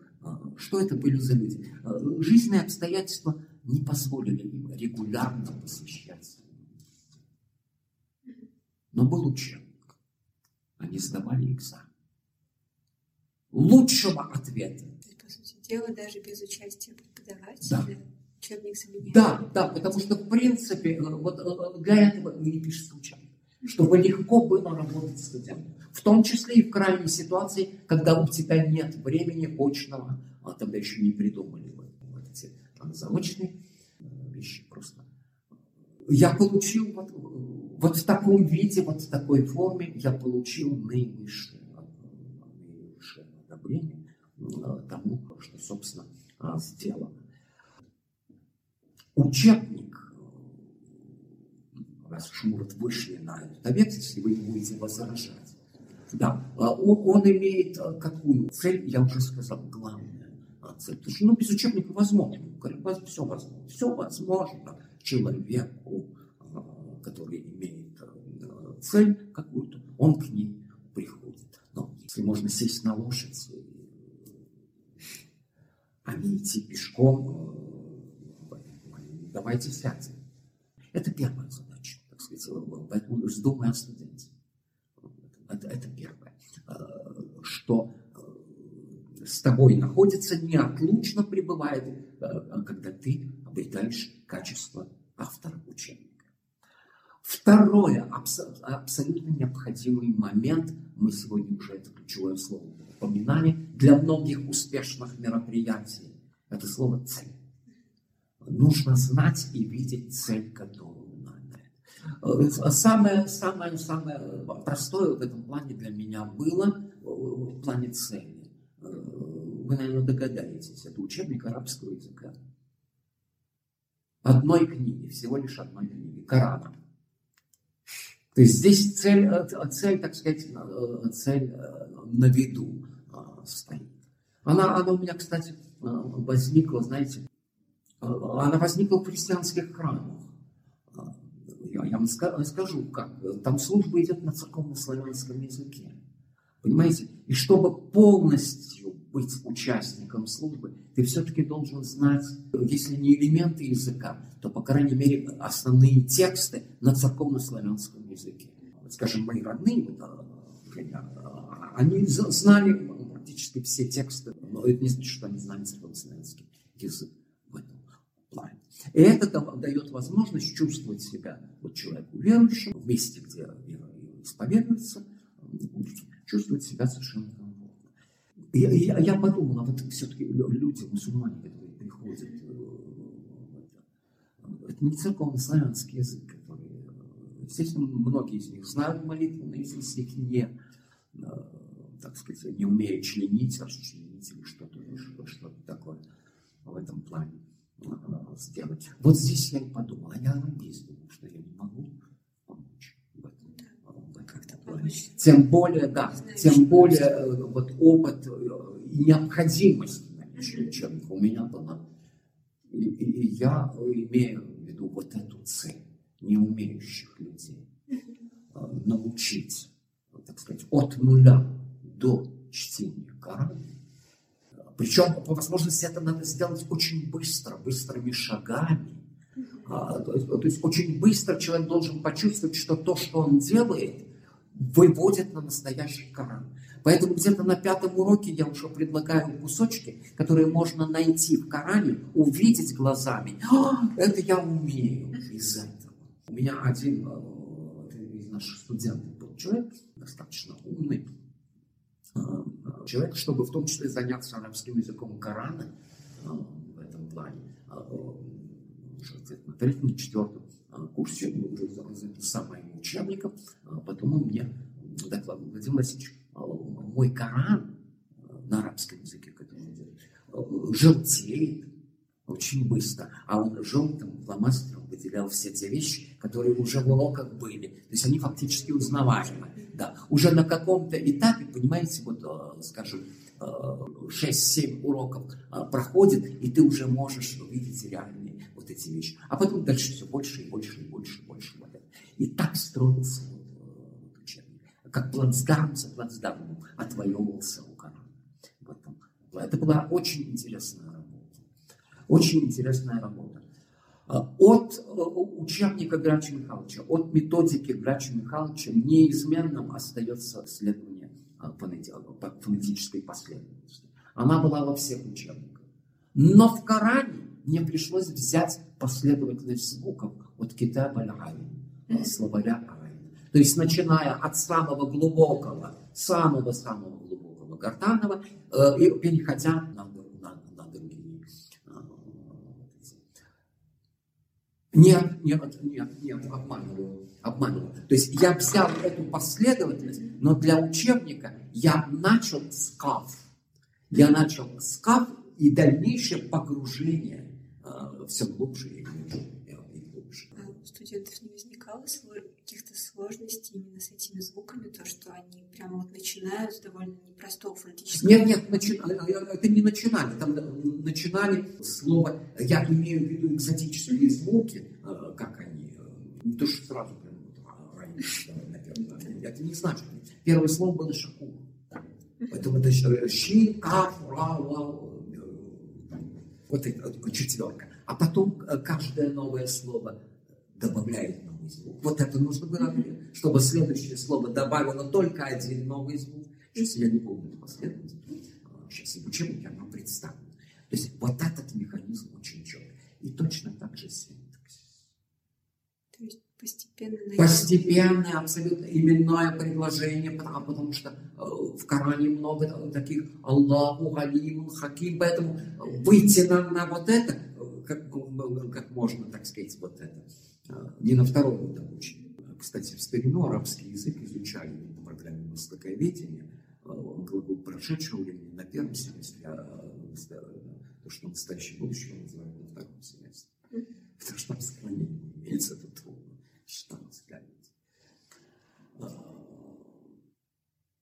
что это были за люди. Жизненные обстоятельства не позволили им регулярно посещаться. Но был учебник. Они сдавали экзамен. Лучшего ответа. По сути дела, даже без участия преподавателя, да. учебник заменяет. Да, да, потому что, в принципе, вот для этого и пишется учебник. Чтобы легко было работать с студентом. В том числе и в крайней ситуации, когда у тебя нет времени очного, а тогда еще не придумали вот, вот эти заочные вещи просто. Я получил вот, вот в таком виде, вот в такой форме, я получил наивысшее, наивысшее одобрение тому, что, собственно, сделано. Учебник, раз уж мы вот вышли на этот объект, если вы будете возражать, да, он, он имеет какую цель, я уже сказал, главная цель. Потому что ну, без учебника возможно, все возможно, все возможно человеку, который имеет цель какую-то, он к ней приходит. Но если можно сесть на лошадь, а не идти пешком, давайте сядем. Это первая задача, так сказать, поэтому вздумай о студенте. Это, первое. Что с тобой находится, неотлучно пребывает, когда ты обретаешь качество автора учебника. Второе, абсолютно необходимый момент, мы сегодня уже это ключевое слово упоминали, для многих успешных мероприятий, это слово «цель». Нужно знать и видеть цель, которую. Самое, самое, самое простое в этом плане для меня было в плане цели. Вы, наверное, догадаетесь, это учебник арабского языка. Одной книги, всего лишь одной книги, Корана. То есть здесь цель, э, цель так сказать, э, цель э, на виду стоит. Она, она у меня, кстати, возникла, знаете, она возникла в христианских храмах. Я, вам скажу, как. Там служба идет на церковно-славянском языке. Понимаете? И чтобы полностью быть участником службы, ты все-таки должен знать, если не элементы языка, то, по крайней мере, основные тексты на церковно-славянском языке. Скажем, мои родные, они знали практически все тексты, но это не значит, что они знали церковно-славянский язык плане. И это дает возможность чувствовать себя вот человеку верующему в месте, где исповедуется, чувствовать себя совершенно я, я, я подумал, а вот все-таки люди, мусульмане, которые приходят, э, это не церковно-славянский язык, который, э, естественно, многие из них знают молитву, но если их не, э, так сказать, не умеют членить, расчленить или что-то что, что такое в этом плане сделать. Вот здесь я и подумал, а я думал, что я не могу тем более, да, тем более э, вот опыт э, и необходимость наличия учебника у меня была. И, и, я имею в виду вот эту цель не умеющих людей э, научить, так сказать, от нуля до чтения. Причем, по возможности, это надо сделать очень быстро, быстрыми шагами. А, то, есть, очень быстро человек должен почувствовать, что то, что он делает, выводит на настоящий Коран. Поэтому где-то на пятом уроке я уже предлагаю кусочки, которые можно найти в Коране, увидеть глазами. А, это я умею из этого. У меня один э, из наших студентов был человек, достаточно умный, э, человек, чтобы в том числе заняться арабским языком Корана э, в этом плане. На третьем, четвертом курсе, мы уже моим учебником, а потом он мне докладывал, Владимир Васильевич, а, мой Коран на арабском языке, который он делает, желтеет очень быстро, а он желтым фломастером выделял все те вещи, которые уже в уроках были. То есть они фактически узнаваемы. Да. Уже на каком-то этапе, понимаете, вот, а, скажем, 6-7 уроков проходит, и ты уже можешь увидеть реальные вот эти вещи. А потом дальше все больше и больше и больше и больше. И так строился вот, вот учебник. Как плацдарм за плацдармом отвоевывался у Корана. Это была очень интересная работа. Очень интересная работа. А, от э, учебника Грача Михайловича, от методики Грача Михайловича неизменным остается следование а, фонетической последовательности. Она была во всех учебниках. Но в Коране мне пришлось взять последовательность звуков от китаба айн, словаря айн. То есть, начиная от самого глубокого, самого-самого глубокого гортанного, э, и переходя на другие. Нет, нет, нет, нет, обманываю, обманываю. То есть я взял эту последовательность, но для учебника я начал с каф. Я начал с каф и дальнейшее погружение э, все глубже и глубже. А студентов не сложностей именно с этими звуками, то, что они прямо вот начинают с довольно непростого фонетического... Нет, нет, начи... Э, э, это не начинали. Там начинали слово, я имею в виду экзотические звуки, как они, не то, что сразу прям раньше, это не значит. Первое слово было шакур. Поэтому это щи, каф, ра, ла, вот это четверка. А потом э, каждое новое слово добавляет новый звук. Вот это нужно было, чтобы следующее слово добавило только один новый звук. Сейчас я не помню эту последовательность. Сейчас в учебнике я вам представлю. То есть вот этот механизм очень четкий. И точно так же синтаксис. То есть постепенно... Постепенное, абсолютно именное предложение, потому, потому что э, в Коране много таких Аллаху, Галим, Хаким, поэтому выйти на, на вот это, как, как можно, так сказать, вот это, э, не на год обучения. Кстати, в старину арабский язык изучали по программе востоковедения, э, глагол прошедшего времени на первом семестре, а то, что настоящее будущее называют на втором семестре. Потому что там склонение имеется тут что сказать. А,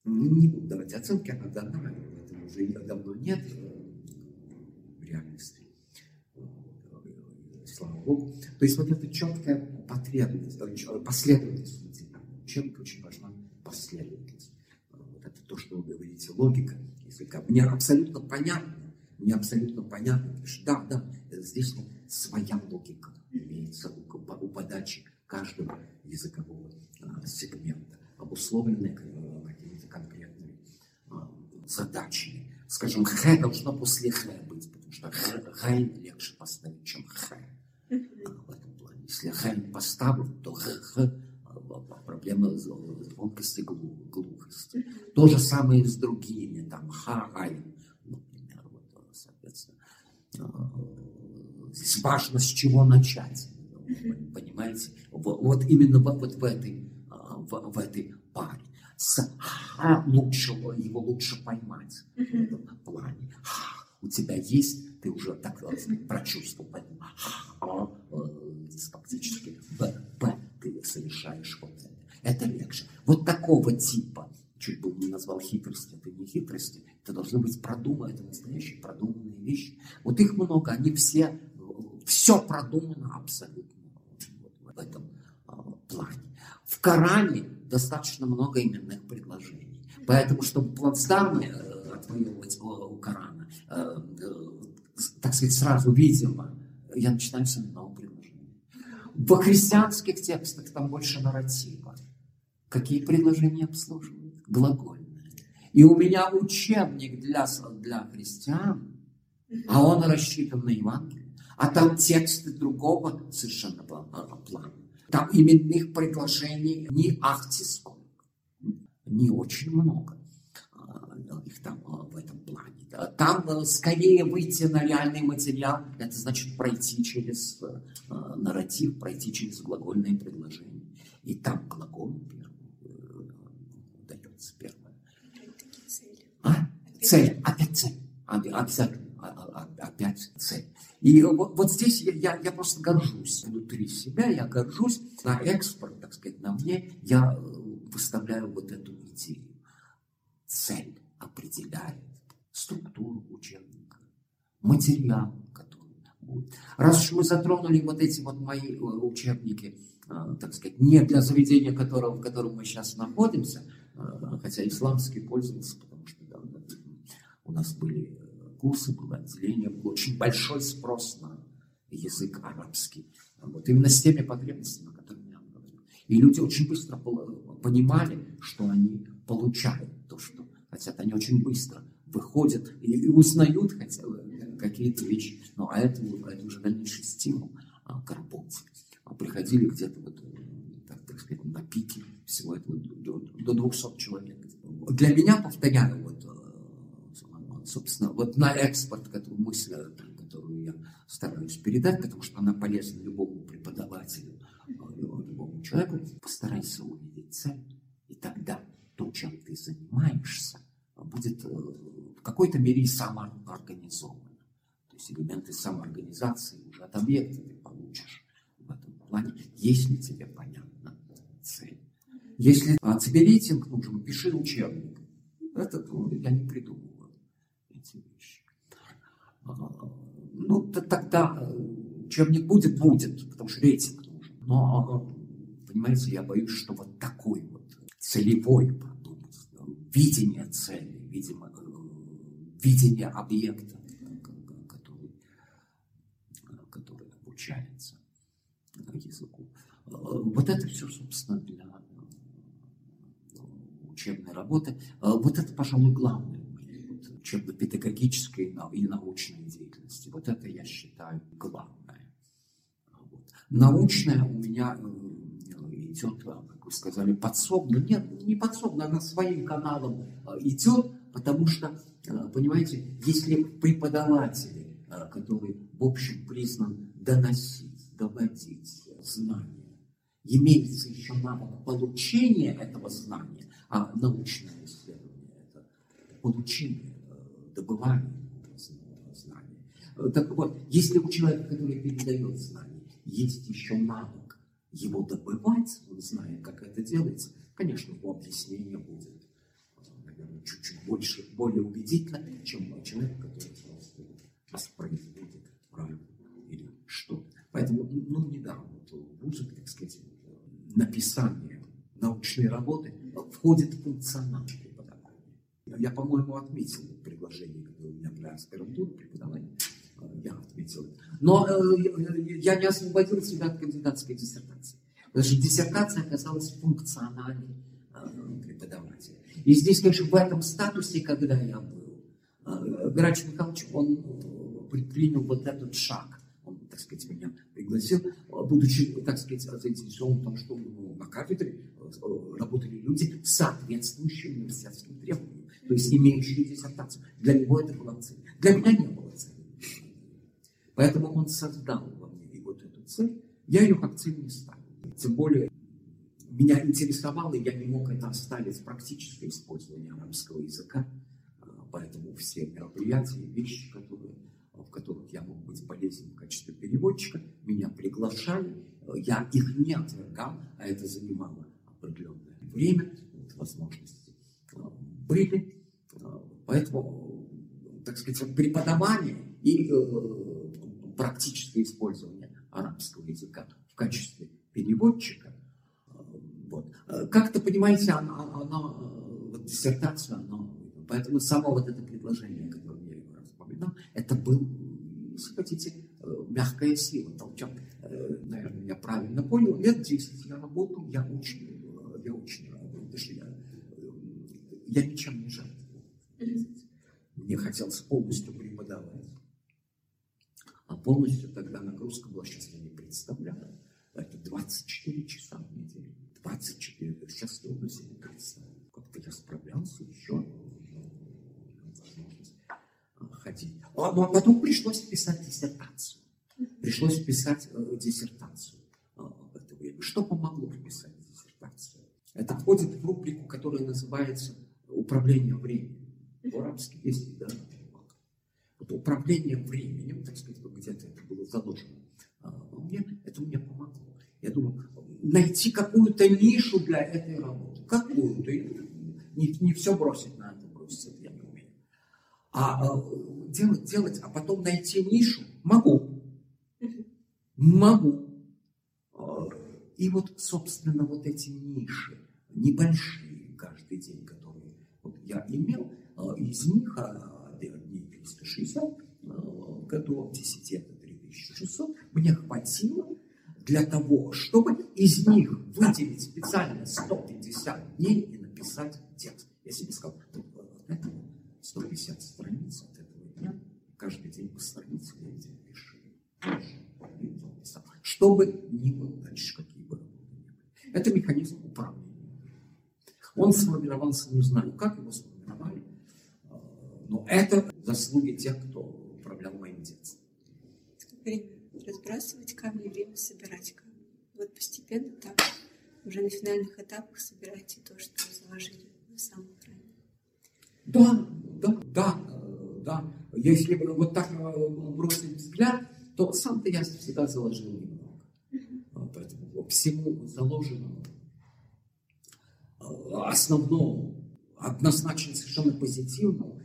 не буду давать оценки, она дана, этого уже давно нет э, в реальности. Слава Богу. То есть вот эта четкая потребность, последовательность учебника очень важна последовательность. Вот это то, что вы говорите, логика языка. Мне абсолютно понятно, мне абсолютно понятно, что да, да, здесь вот своя логика имеется у, у подачи каждого языкового а, сегмента, обусловлены э, какими-то конкретными а, задачами. Скажем, х должно после х быть, потому что х легче поставить, чем х. Если х поставлю, то х, х проблема звонкости, глухости. То же самое и с другими, там, ха, ай, например, вот, соответственно. А, здесь важно, с чего начать. Понимаете? Вот именно вот в этой, а, в, в этой паре. С ха лучше, его лучше поймать в этом плане. Ха, у тебя есть, ты уже так прочувствовал, поэтому здесь фактически б, б, ты совершаешь вот это. Это легче. Вот такого типа, чуть бы не назвал хитрости, это не хитрости, это должны быть продуманные, это настоящие продуманные вещи. Вот их много, они все, все продумано абсолютно в этом а, плане. В Коране достаточно много именных предложений. Поэтому, чтобы плацдармы э, отвоевывать у Корана, э, э, так сказать, сразу видимо, я начинаю с именного предложения. В христианских текстах там больше нарратива. Какие предложения обслуживают? Глагольные. И у меня учебник для, для христиан, а он рассчитан на Евангелие. А там тексты другого совершенно плана. Там именных предложений не ахти сколько, не очень много их там в этом. Там э, скорее выйти на реальный материал, это значит пройти через э, нарратив, пройти через глагольные предложения. И там глагол первый э, дается первое. А? Цель, опять цель. Обязательно, а, опять цель. И вот, вот здесь я, я, я просто горжусь внутри себя, я горжусь на экспорт, так сказать, на мне, я э, выставляю вот эту идею. Цель определяет структуру учебника, материал, который будет. Раз уж мы затронули вот эти вот мои э, учебники, э, так сказать, не для заведения, которого, в котором мы сейчас находимся, хотя исламский пользовался, потому что да, у нас были курсы, было отделение, был очень большой спрос на язык арабский. Вот именно с теми потребностями, о которых я говорил. И люди очень быстро понимали, что они получают то, что хотят. Они очень быстро выходят и, и узнают, хотя, какие-то вещи. Ну, а это, это уже дальнейший стимул а, к работе. А приходили где-то вот, так, так сказать, на пике всего этого до, до 200 человек. Для меня, повторяю, вот, э, собственно, вот на экспорт, которую мысль, которую я стараюсь передать, потому что она полезна любому преподавателю, э, любому человеку, постарайся увидеть цель, и тогда то, чем ты занимаешься, будет э, в какой-то мере и самоорганизовано. То есть элементы самоорганизации уже от объекта ты получишь в этом плане, если тебе понятна цель. Если а, тебе рейтинг нужен, пиши учебник. Это ну, я не придумываю эти вещи. А, ну, тогда э, учебник будет, будет, потому что рейтинг нужен. Но, понимаете, я боюсь, что вот такой вот целевой видение цели, видимо, э, видение объекта, который, который обучается языку. Э, вот это все, собственно, для учебной работы. Вот это, пожалуй, главное учебно-педагогической и научной деятельности. Вот это я считаю главное. Вот. Научная у меня э, идет, как вы сказали, подсобно. Нет, не подсобно, она своим каналом а, идет, потому что, а, понимаете, если преподаватели, который, в общем, признан доносить, доводить знания, имеется еще навык получения этого знания, а научное исследование – это получение добыванию знания. Так вот, если у человека, который передает знания, есть еще навык его добывать, он знает, как это делается, конечно, его объяснение будет, наверное, чуть-чуть больше, более убедительно, чем человек, который просто воспроизводит правильно или что. Поэтому, ну, недавно вот в узах, так сказать, написание научной работы входит в функциональный я, по-моему, отметил приглашение, которое у меня для аспирантуры преподавания. Э, я отметил. Но э, я не освободил себя от кандидатской диссертации. Потому что диссертация оказалась функциональной э, преподавателя. И здесь, конечно, в этом статусе, когда я был, Грач Михайлович, он предпринял вот этот шаг. Он, так сказать, меня пригласил, будучи, так сказать, заинтересован в том, что на кафедре работали люди, соответствующие университетским требованиям то есть имеющие диссертацию. Для него это была цель. Для меня не было цели. Поэтому он создал во мне и вот эту цель. Я ее как цель не ставил. Тем более меня интересовало, и я не мог это оставить практическое использование арабского языка. А, поэтому все мероприятия, вещи, которые, в которых я мог быть полезен в качестве переводчика, меня приглашали. Я их не отвергал, а это занимало определенное время, вот, возможности а, были. Поэтому, так сказать, преподавание и э, практическое использование арабского языка в качестве переводчика, вот. Как-то, понимаете, она, она, вот диссертация, она, поэтому само вот это предложение, которое я его вспоминал, это был, если хотите, мягкая сила, толчок. Наверное, я правильно понял, лет 10 я работал, я очень, я очень что я, я ничем не жертвовал. Мне хотелось полностью преподавать. А полностью тогда нагрузка была, сейчас я не представляю. Это 24 часа в неделю. 24, сейчас трудно себе представить. Как-то я справлялся еще, а, ходить. А, а потом пришлось писать диссертацию. Пришлось писать э, диссертацию время. Что помогло писать диссертацию? Это входит в рубрику, которая называется «Управление временем». По-арабски есть, да, вот управление временем, так сказать, где-то это было заложено а, мне, это мне помогло. Я думаю, найти какую-то нишу для этой работы. Какую-то. Не, не все бросить на это бросить, это я не умею. А, а делать, делать, а потом найти нишу могу. Могу. А, и вот, собственно, вот эти ниши, небольшие каждый день, которые вот я имел, а, из них 460, году десятета 3600, мне хватило для того, чтобы из них выделить специально 150 дней и написать текст. Я себе сказал, вот э, это 150 страниц от этого дня, каждый день по странице я эти решил, решил, писал. Чтобы ни было дальше, какие бы. Это механизм управления. Он сформировался, не знаю, как его сформировали, э, но это заслуги тех, кто управлял моим детством. Время разбрасывать камни, время собирать камни. Вот постепенно так, уже на финальных этапах собираете то, что заложили на самом крае. Да, да, да, да. Если вот так э, бросить взгляд, то сам-то я всегда заложил немного. Поэтому всему заложенному э, основному, однозначно совершенно позитивному,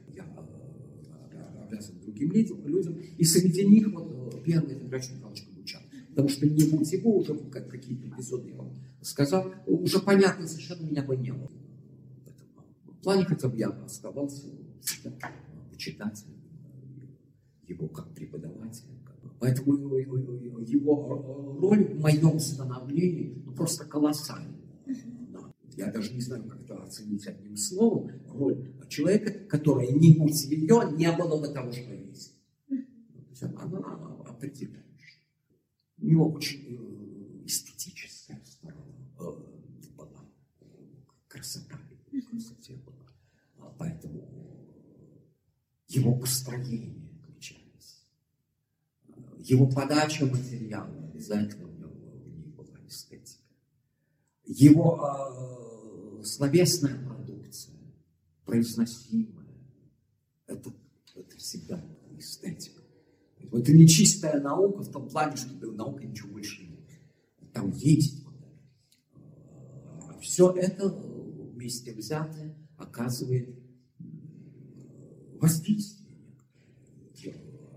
я обязан другим людям. И среди них вот первый это Грач Михайлович Кабучан. Потому что не будь его, уже как какие-то эпизоды я вам сказал, уже понятно, совершенно меня бы не было плане хотя бы я оставался всегда почитателем его как преподавателя. Поэтому его роль в моем становлении ну, просто колоссальна. Я даже не знаю, как это оценить одним словом. Роль человека, которая не будь ее, не было бы того, что есть. Она определяющая. У него очень э, эстетическая сторона э, была. Красота красоте была. Поэтому его построение отличались. Его подача материала обязательно у него в ней была эстетика. Его э, словесная произносимая, это, это всегда эстетика. Это не чистая наука в том плане, что наука ничего больше нет. Там есть. Все это вместе взятое оказывает воздействие.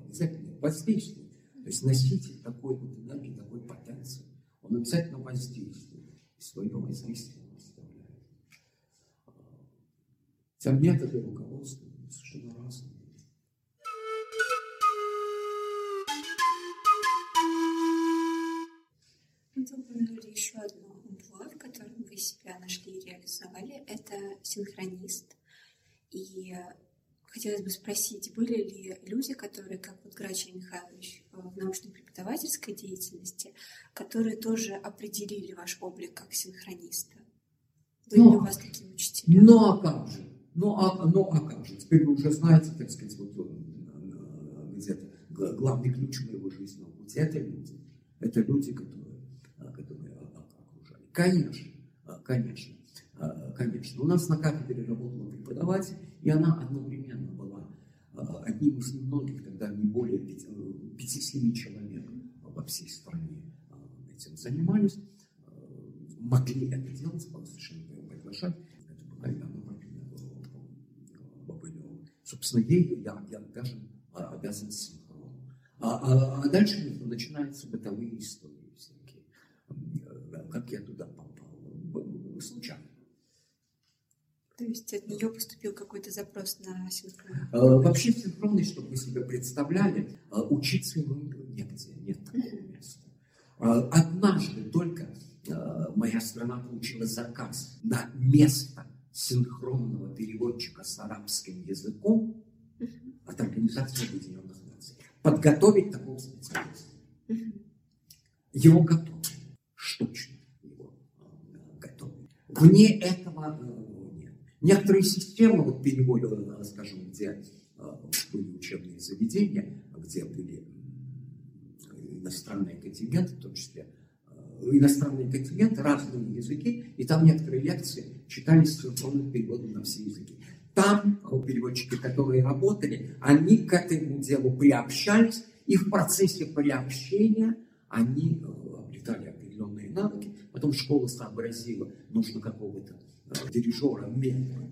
Обязательно воздействие. То есть носитель такой вот энергии, такой потенции, он обязательно воздействует. И свое воздействие он оставляет. Хотя методы руководства совершенно разные. Вы упомянули еще одно амплуа, в котором вы себя нашли и реализовали. Это синхронист. И хотелось бы спросить, были ли люди, которые, как вот Грачий Михайлович э, в научно-преподавательской деятельности, которые тоже определили ваш облик как синхрониста? Были но, ли у вас такие учителя? Ну а как же? Ну а, ну а как же? Теперь вы уже знаете, так сказать, вот э, где-то главный ключ моего жизненного пути. Это люди. Это люди, которые, э, которые окружали. Конечно, конечно, конечно. У нас на кафедре работала преподаватель, и она одновременно была одним из немногих, тогда не более 5-7 человек во всей стране этим занимались, могли это делать, совершенно приглашать. Это была Яна Бабылева. Собственно, ей я, я даже обязан синхрону. А, а, а дальше начинаются бытовые истории всякие. Как я туда попал. Случайно. То есть от нее поступил какой-то запрос на синхрон? Э, вообще синхронный, чтобы вы себе представляли, э, учиться ему негде, нет такого места. Э, однажды только моя страна получила заказ на место синхронного переводчика с арабским языком от Организации Объединенных Наций. Подготовить такого специалиста. Его готовы. Штучно его готовы. Вне этого Некоторые системы вот перевода, скажем, где были учебные заведения, где были иностранные контингенты, в том числе иностранные контингенты, разные языки, и там некоторые лекции читались с синхронным переводом на все языки. Там а, переводчики, которые работали, они к этому делу приобщались, и в процессе приобщения они обретали определенные навыки. Потом школа сообразила, нужно какого-то дирижера ментора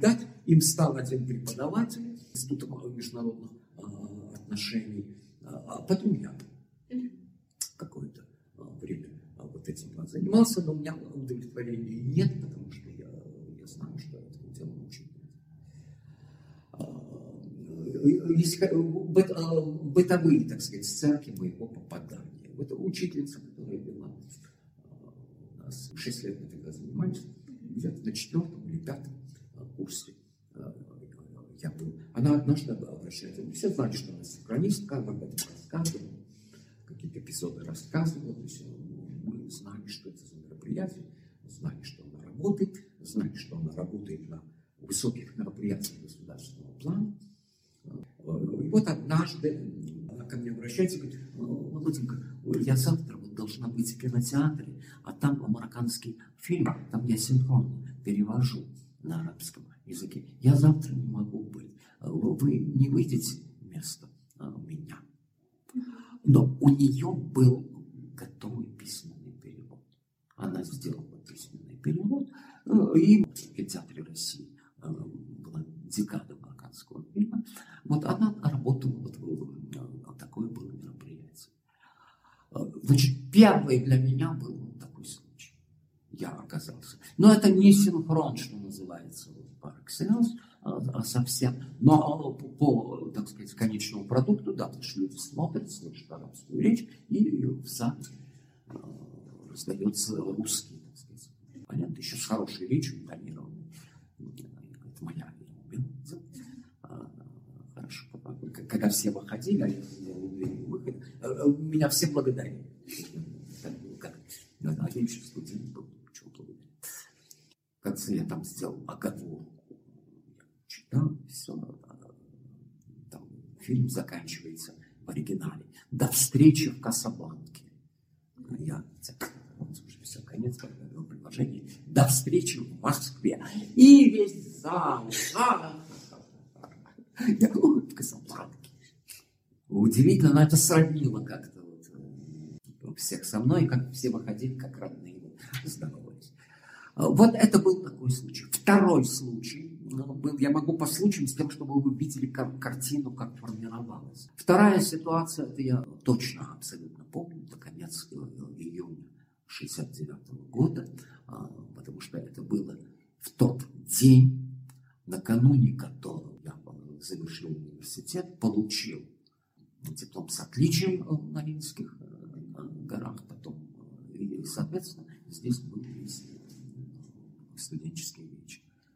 дать. Им стал один преподаватель Института международных отношений, а, потом я какое-то а, время вот этим занимался, но у меня удовлетворения нет, потому что я, я знаю, что этому делу очень бытовые, так сказать, сценки моего попадания. Это учительница, которая вела нас 6 лет мы тогда занимались, где-то на четвертом или пятом а, курсе а, я был. Она однажды обращается, все знали, что она синхронистка, она об этом рассказывала, какие-то эпизоды рассказывал, то есть мы знали, что это за мероприятие, знали, что она работает, знали, что она работает на высоких мероприятиях государственного плана. И вот однажды она ко мне обращается и говорит, Володенька, я завтра вот должна быть в кинотеатре, а там марокканский фильм, там я синхронно перевожу на арабском языке. Я завтра не могу быть. Вы не выйдете вместо а, меня. Но у нее был готовый письменный перевод. Она сделала письменный перевод, э, и в кинотеатре России э, была декада марокканского фильма. Вот она работала, вот, вот такое было мероприятие. Э, значит, первый для меня был вот такой случай. Я оказался. Но это не синхрон, что называется, вот, par excellence, совсем. Но по, по, так сказать, конечному продукту, да, потому что люди смотрят, слышат арабскую речь, и в зад раздается русский, так сказать. Понятно, еще с хорошей речью, интонированной. Это моя а, Хорошо. Когда все выходили, а я меня все благодарили. Как, а я студент был, чего благодарить. В конце я там сделал оговорку да, все, там, фильм заканчивается в оригинале. До встречи в Касабланке. Я, все, конец предложения. До встречи в Москве. И весь зал. Я говорю, в Касабланке. Удивительно, но это сравнило как-то вот, э, всех со мной, как все выходили, как родные, здоровались. Вот это был такой случай. Второй случай я могу по случаям с тем, чтобы вы видели как, картину, как формировалась. Вторая ситуация, это я точно абсолютно помню, это конец э, июня 69 года, а, потому что это было в тот день, накануне которого я завершил университет, получил диплом с отличием на Ленинских э, горах, потом, и, соответственно, здесь был весь студенческий.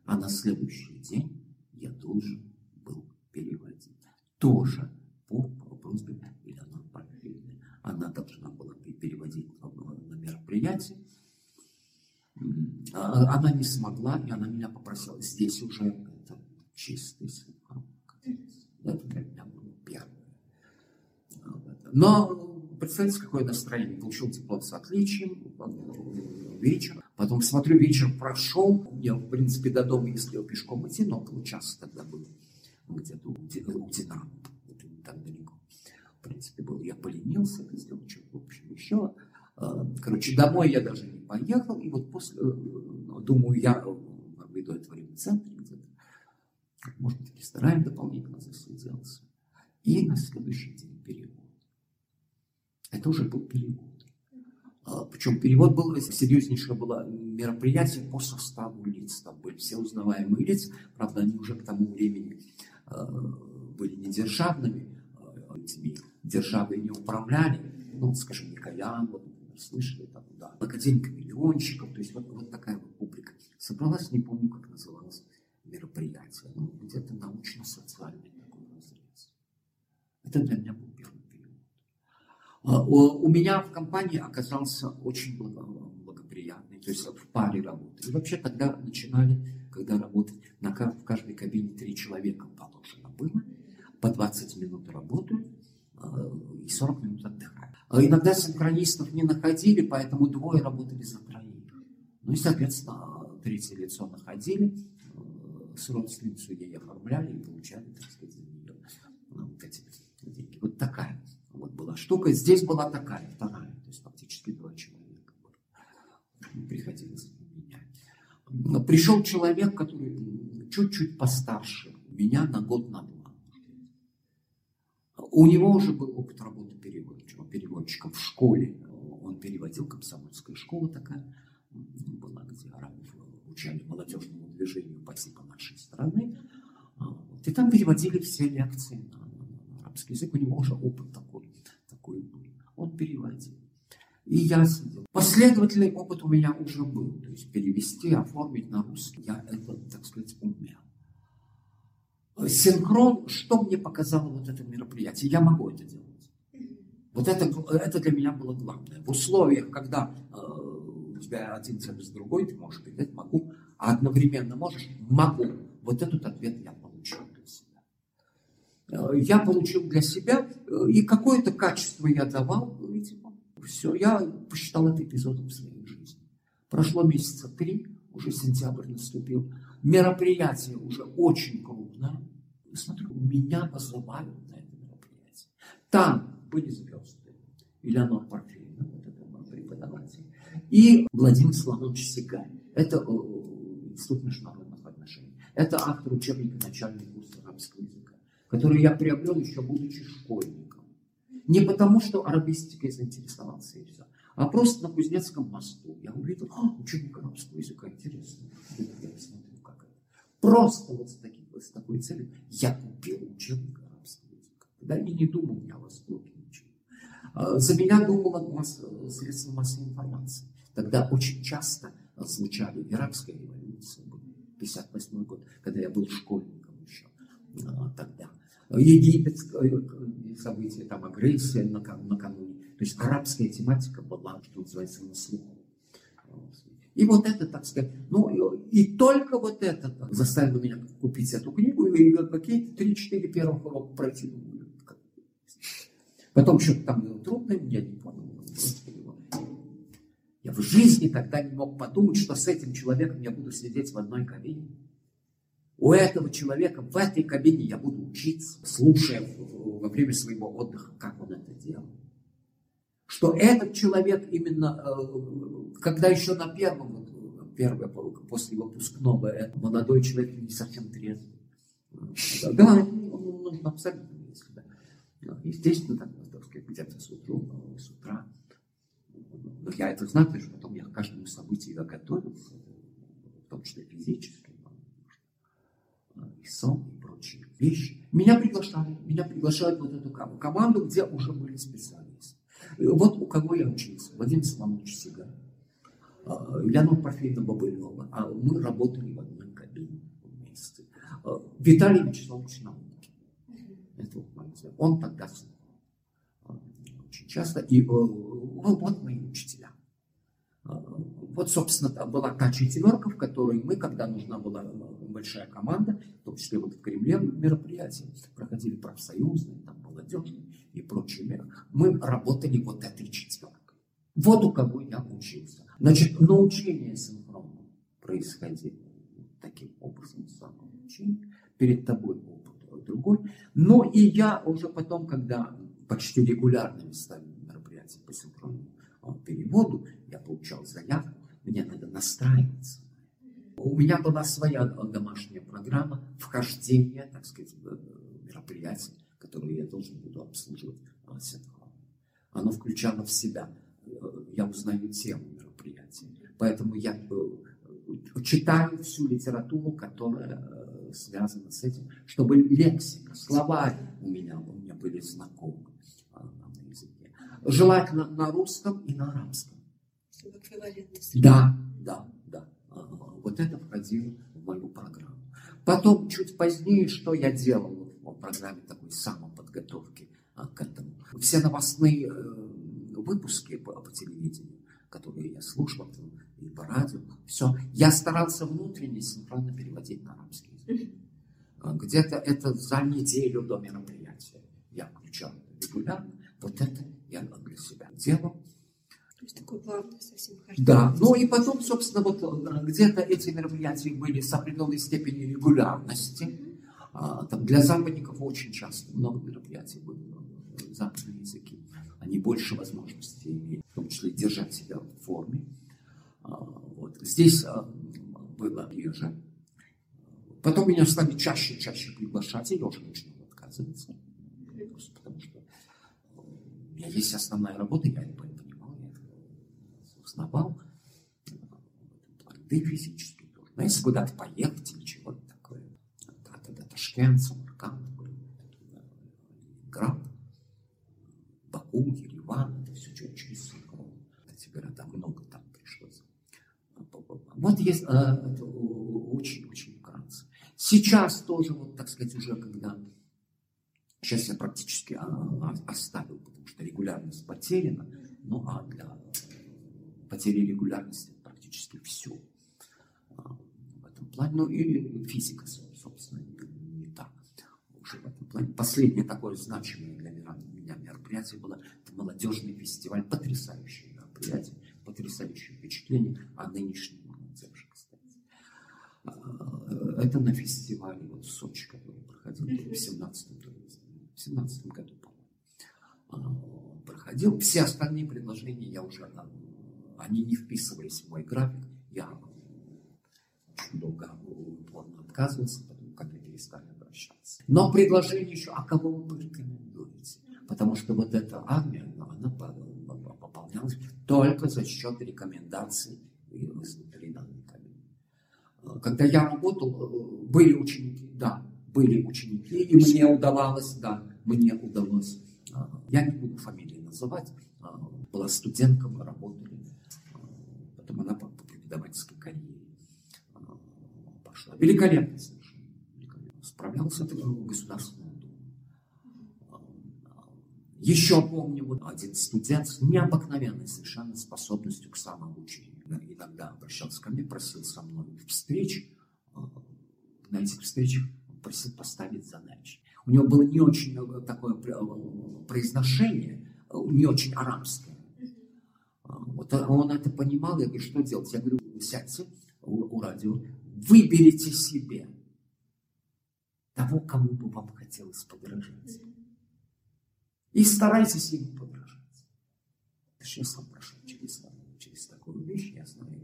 А на следующий день я должен был переводить. Тоже по просьбе Елены Порфирьевны. Она должна была переводить на мероприятие. А, она не смогла, и она меня попросила. Здесь уже это чистый синхрон. Это для меня было первое. Но представьте, какое настроение. Получил диплом с отличием, вечер. Потом смотрю, вечер прошел. Я, в принципе, до дома не успел пешком идти, но около часа тогда было где-то у, Динамо. Это не так далеко. В принципе, был. Я поленился, сделал что-то, в общем, еще. А, короче, домой я даже не поехал. И вот после, э, думаю, я выйду это время в центре где-то. Может быть, в ресторане дополнительно засиделся. И на следующий день перевод. Это уже был перевод. А, Причем перевод был, серьезнейшее было мероприятие по составу лиц. Там были все узнаваемые лица, правда, они уже к тому времени а, были не державными, а, этими державы не управляли. Ну, скажем, Николян, вот, слышали, там, да, академика миллионщиков, то есть вот, вот такая вот публика. Собралась, не помню, как называлось мероприятие, ну, где-то научно-социальный такой разрез. Это для меня был первый а, у меня в компании оказался очень благоприятный, то есть в паре работы. И вообще тогда начинали, когда работать, на, в каждой кабине три человека положено было, по 20 минут работают а, и 40 минут отдыхают. А иногда синхронистов не находили, поэтому двое работали за троих. Ну и, соответственно, третье лицо находили, с родственницей ей оформляли и получали, так сказать, за нее вот эти деньги. Вот такая вот была штука. Здесь была такая, вторая. То есть фактически два человека. Приходилось менять. Пришел человек, который чуть-чуть постарше меня на год, на два. У него уже был опыт работы переводчиком, переводчиком в школе. Он переводил, комсомольская школа такая была, где арабов учали молодежному движению по типу нашей страны. И там переводили все лекции на арабский язык. У него уже опыт такой такой был. Он переводил. И я сидел. Последовательный опыт у меня уже был. То есть перевести, оформить на русский. Я это, так сказать, умел. Синхрон, что мне показало вот это мероприятие? Я могу это делать. Вот это, это для меня было главное. В условиях, когда э, у тебя один цель с другой, ты можешь говорить, могу, а одновременно можешь, могу. Вот этот ответ я. Э, я получил для себя, э, и какое-то качество я давал, видимо. Все, я посчитал это эпизодом в своей жизни. Прошло месяца три, уже сентябрь наступил. Мероприятие уже очень крупное. Смотрю, меня позывают на это мероприятие. Там были звезды. Элеонор Порфирьевна, вот это мой преподаватель. И Владимир Соломонович Сигай. Это э, Институт международных отношений. Это автор учебника «Начальный курс арабского языка», который я приобрел еще будучи школьником. Не потому, что арабистикой заинтересовался и все, а просто на Кузнецком мосту. Я увидел, а, учебник арабского языка, интересно. Я посмотрю, как это. Просто вот с, таким, с такой целью я купил учебник арабского языка. Тогда я не думал я о Востоке ничего. А, за меня думало масс, средства массовой информации. Тогда очень часто звучали иракская революция, 58 год, когда я был школьником еще а, тогда. Египетское событие, там агрессия накануне. То есть арабская тематика была, что называется, на слуху. И вот это, так сказать, ну и, и только вот это заставило меня купить эту книгу и какие-то 3-4 первых урока пройти. Потом что-то там было трудно, я не понял. Я в жизни тогда не мог подумать, что с этим человеком я буду сидеть в одной кабине. У этого человека в этой кабине я буду учиться, слушая во время своего отдыха, как он это делал. Что этот человек именно, э, когда еще на первом, первое, после выпускного, это молодой человек не совсем трезвый. Да, он нужно абсолютно если да. Естественно, так, где-то с, утра, с утра. Но я это знаю, потому что потом я к каждому событию готовился, в том числе физически и сон, и прочие вещи. Меня приглашали, меня приглашают вот эту команду, где уже были специалисты. Вот у кого я учился, Владимир Соломонович Сигар, Ильяна Порфирьевна Бабылева, а мы работали в одной кабине вместе. А, Виталий Вячеславович Науки. Это он тогда а, очень часто. И э, вот мои учителя. А, вот, собственно, была та четверка, в которой мы, когда нужна была большая команда, в том числе вот в Кремле мероприятия, проходили профсоюзные, там, молодежные и прочие, мы работали вот этой четверкой. Вот у кого я учился. Значит, научение синхронно происходило таким образом, самоучение. Перед тобой опыт другой. Но и я уже потом, когда почти регулярными стали мероприятия по синхронному переводу, я получал заявку, мне надо настраиваться. У меня была своя домашняя программа вхождения, так сказать, в мероприятия, которые я должен буду обслуживать синхронно. Оно включало в себя, я узнаю тему мероприятия. Поэтому я э, читаю всю литературу, которая э, связана с этим, чтобы лексика, словарь у меня, у меня были знакомы на языке. Желательно на русском и на арабском. Да, да, да. Вот это входило в мою программу. Потом, чуть позднее, что я делал в программе такой самоподготовки а, к этому. Все новостные э, выпуски по, по телевидению, которые я слушал и по радио, все, я старался внутренне синхронно переводить на арабский язык. А, где-то это за неделю до мероприятия я включал регулярно. Вот это я для себя делал. Такой плавный совсем хождение. Да, ну и потом, собственно, вот э, где-то эти мероприятия были с определенной степенью регулярности. А, там для западников очень часто много мероприятий были э, западные языки. Они больше возможностей имеют, в том числе держать себя в форме. А, вот. Здесь а, было реже. Потом меня стали чаще и чаще приглашать, и я уже начал отказываться. Просто потому что у меня есть основная работа, я не понимаю и физически тоже. Но если куда-то поехать или чего-то такое, да, тогда Ташкент, Самарканд, Ленинград, Баку, Ереван, это все через синхрон. Эти города много там пришлось. Вот есть, а, это очень-очень вкратце. Сейчас тоже, вот, так сказать, уже когда Сейчас я практически а, а, оставил, потому что регулярность потеряна. Ну а для потери регулярности практически все в этом плане. Ну и физика, собственно, не, не так уже в этом плане. Последнее такое значимое для меня мероприятие было это молодежный фестиваль. Потрясающее мероприятие, потрясающее впечатление о нынешнем молодежи, кстати. А, это на фестивале вот в Сочи, который проходил в 17 в 17 году, по-моему, проходил. Все остальные предложения я уже, они не вписывались в мой график. Я долго упорно отказывался, потом ко мне перестали обращаться. Но предложение еще, а кого вы порекомендуете? Потому что вот эта армия, она пополнялась только за счет рекомендаций изнутри данной коллеги. Когда я работал, были ученики, да, были ученики, и мне удавалось, да, мне удалось, я не буду фамилии называть, была студентка, мы работали, потом она по преподавательской карьере пошла. Великолепно совершенно. Справлялся это государственная дума. Еще помню, вот один студент с необыкновенной совершенно способностью к самообучению. Иногда обращался ко мне, просил со мной встреч. На этих встречах просил поставить задачи. У него было не очень э, такое э, произношение, э, не очень арабское. Вот он это понимал, я говорю, что делать? Я говорю, сядьте у, у радио, выберите себе того, кому бы вам хотелось подражать. И старайтесь ему подражать. Я сам прошел через, через такую вещь, я знаю.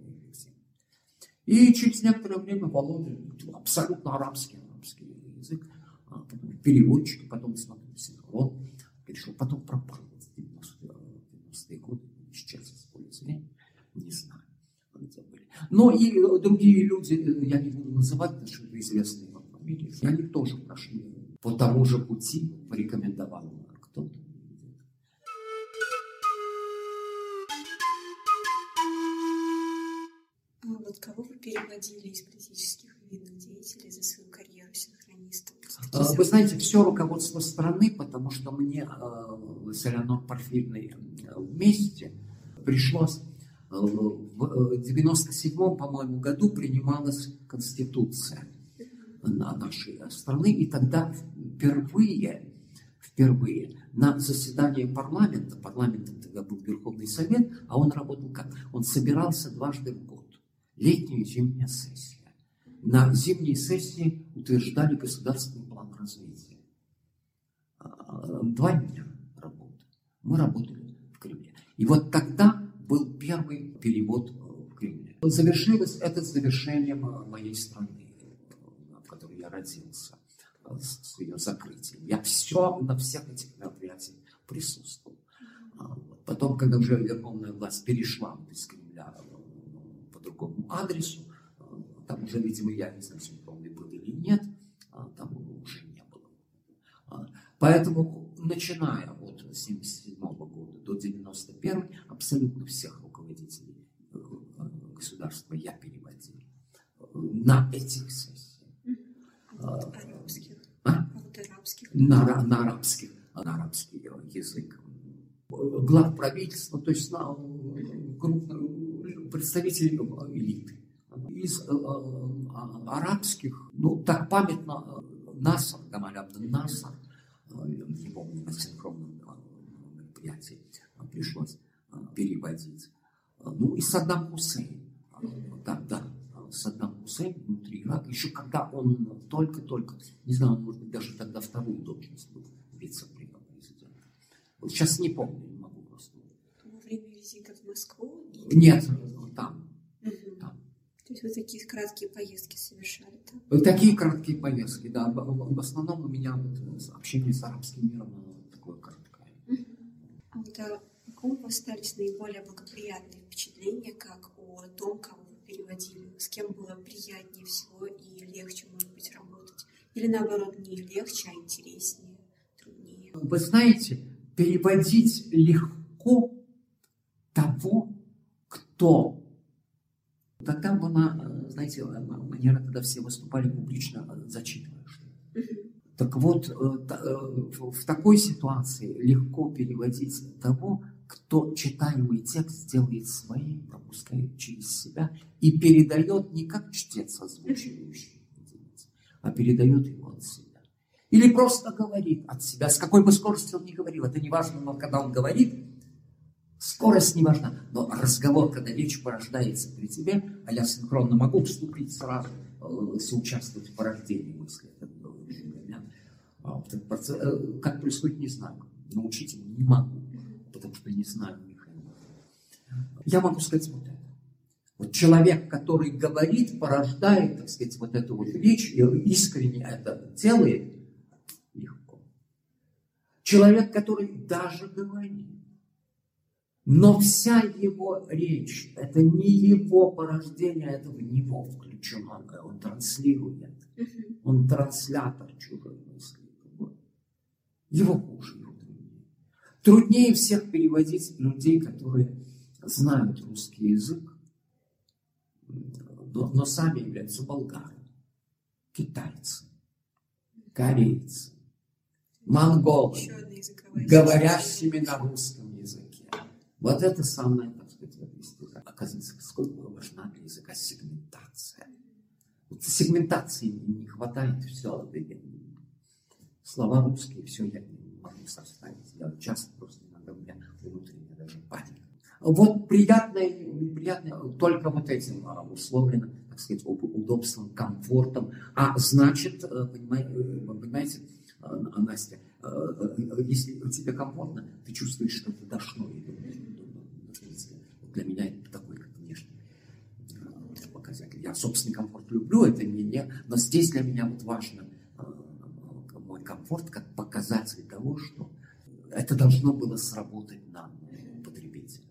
И через некоторое время Володя абсолютно арабский арабский язык, а потом переводчик, потом смотрел синхрон, перешел, потом пропал в 90-е годы, исчез зрения, не знаю, где были. Но и другие люди, я не буду называть, потому что это известные вам фамилии, они тоже прошли по тому же пути, порекомендовал кто-то. А вот кого вы переводили из политических видных деятелей за свою карьеру синхрониста? А, вы знаете, все руководство страны, потому что мне э, с Элеонор Порфирной э, вместе пришлось э, в 97-м, по-моему, году принималась Конституция нашей страны, и тогда впервые, впервые на заседании парламента, парламентом тогда был Верховный Совет, а он работал как? Он собирался дважды в год, летнюю и зимнюю сессию на зимней сессии утверждали государственный план развития. А, два дня работы. Мы работали. И вот тогда был первый перевод в Кремле. Завершилось это завершением моей страны, в которой я родился, с ее закрытием. Я все на всех этих мероприятиях присутствовал. А, потом, когда уже верховная власть перешла из Кремля по другому адресу, там уже, видимо, я не знаю, симптомный был или нет, а там уже не было. А, поэтому, начиная от 1977 года до 91 абсолютно всех руководителей э, государства я переводил на этих сессиях. А, арабских. А? арабских. На, на арабских, на арабский язык. Глав правительства, то есть на крупных представителей элиты из э, э, арабских, ну, так памятно, э, Насар, Гамаль Абден Насар, не помню, на синхронном мероприятии пришлось переводить. Ну, и Саддам Хусейн, тогда Саддам Хусейн внутри Ирака, еще когда он только-только, не знаю, может быть, даже тогда вторую должность был вице-президента. Вот сейчас не помню, не могу просто. Во время визита в Москву? Нет, там, то есть вы такие краткие поездки совершали, да? Такие краткие поездки, да. В основном у меня вот общение с арабским миром такое краткое. А вот каком у вас остались наиболее благоприятные впечатления, как о том, кого вы переводили? С кем было приятнее всего и легче, может быть, работать? Или наоборот, не легче, а интереснее, труднее? Вы знаете, переводить легко того, кто Тогда была, знаете, манера, когда все выступали публично, зачитывая что Так вот, э, э, в такой ситуации легко переводить того, кто читаемый текст делает своим, пропускает через себя и передает не как чтец озвучивающий, а передает его от себя. Или просто говорит от себя, с какой бы скоростью он ни говорил, это не важно, но когда он говорит, скорость не важна, но разговор, когда речь порождается при тебе, а я синхронно могу вступить сразу, э, соучаствовать в порождении мысли. А, э, как происходит, не знаю. Научить его не могу, потому что не знаю механизма. Я могу сказать вот это. Вот человек, который говорит, порождает, так сказать, вот эту вот речь, и искренне это делает, легко. Человек, который даже говорит, но вся его речь, это не его порождение, это в него включено, он транслирует, он транслятор чужой мысли. Его хуже, его. Труднее всех переводить людей, которые знают русский язык, но, но сами являются болгарами, китайцы, корейцы, монголы, говорящими на русском языке. Вот это самое, так сказать, оказывается, сколько важна для языка сегментация. Вот сегментации не хватает, все, слова русские, все я не могу составить. Я часто просто иногда у меня внутренняя даже паника. Вот приятное, приятное только вот этим а, условлено, так сказать, удобством, комфортом. А значит, э, понимаете, э, понимаете э, Настя, если тебе комфортно, ты чувствуешь, что ты дошло. Для меня это такой как внешний показатель. Я собственный комфорт люблю, это не, не, но здесь для меня вот важно мой комфорт как показатель того, что это должно было сработать на потребителя.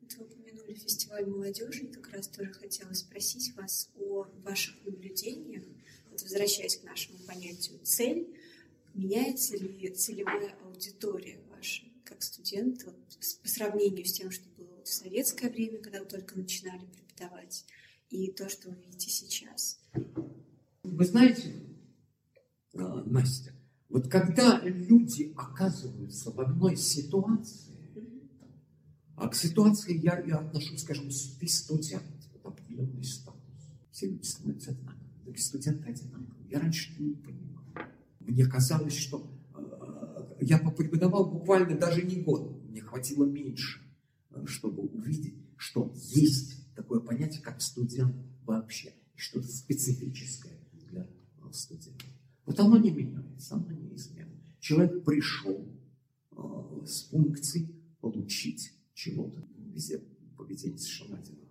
Вы упомянули фестиваль молодежи, как раз тоже хотела спросить вас о ваших наблюдениях, вот возвращаясь к нашему понятию цель, меняется ли целевая аудитория ваша как студент вот, по сравнению с тем, что было в советское время, когда вы только начинали преподавать, и то, что вы видите сейчас? Вы знаете, а, Настя, вот когда люди оказываются в одной ситуации, а к ситуации я, я отношусь, скажем, студент, вот определенный статус. Все люди становятся одинаковыми, студенты одинаковые. Я раньше не понимал. Мне казалось, что э, я преподавал буквально даже не год, мне хватило меньше, чтобы увидеть, что есть такое понятие, как студент вообще, и что-то специфическое для э, студентов. Вот оно не меняется, оно неизменно. Человек пришел э, с функцией получить чего-то. Везде поведение совершенно одинаковое.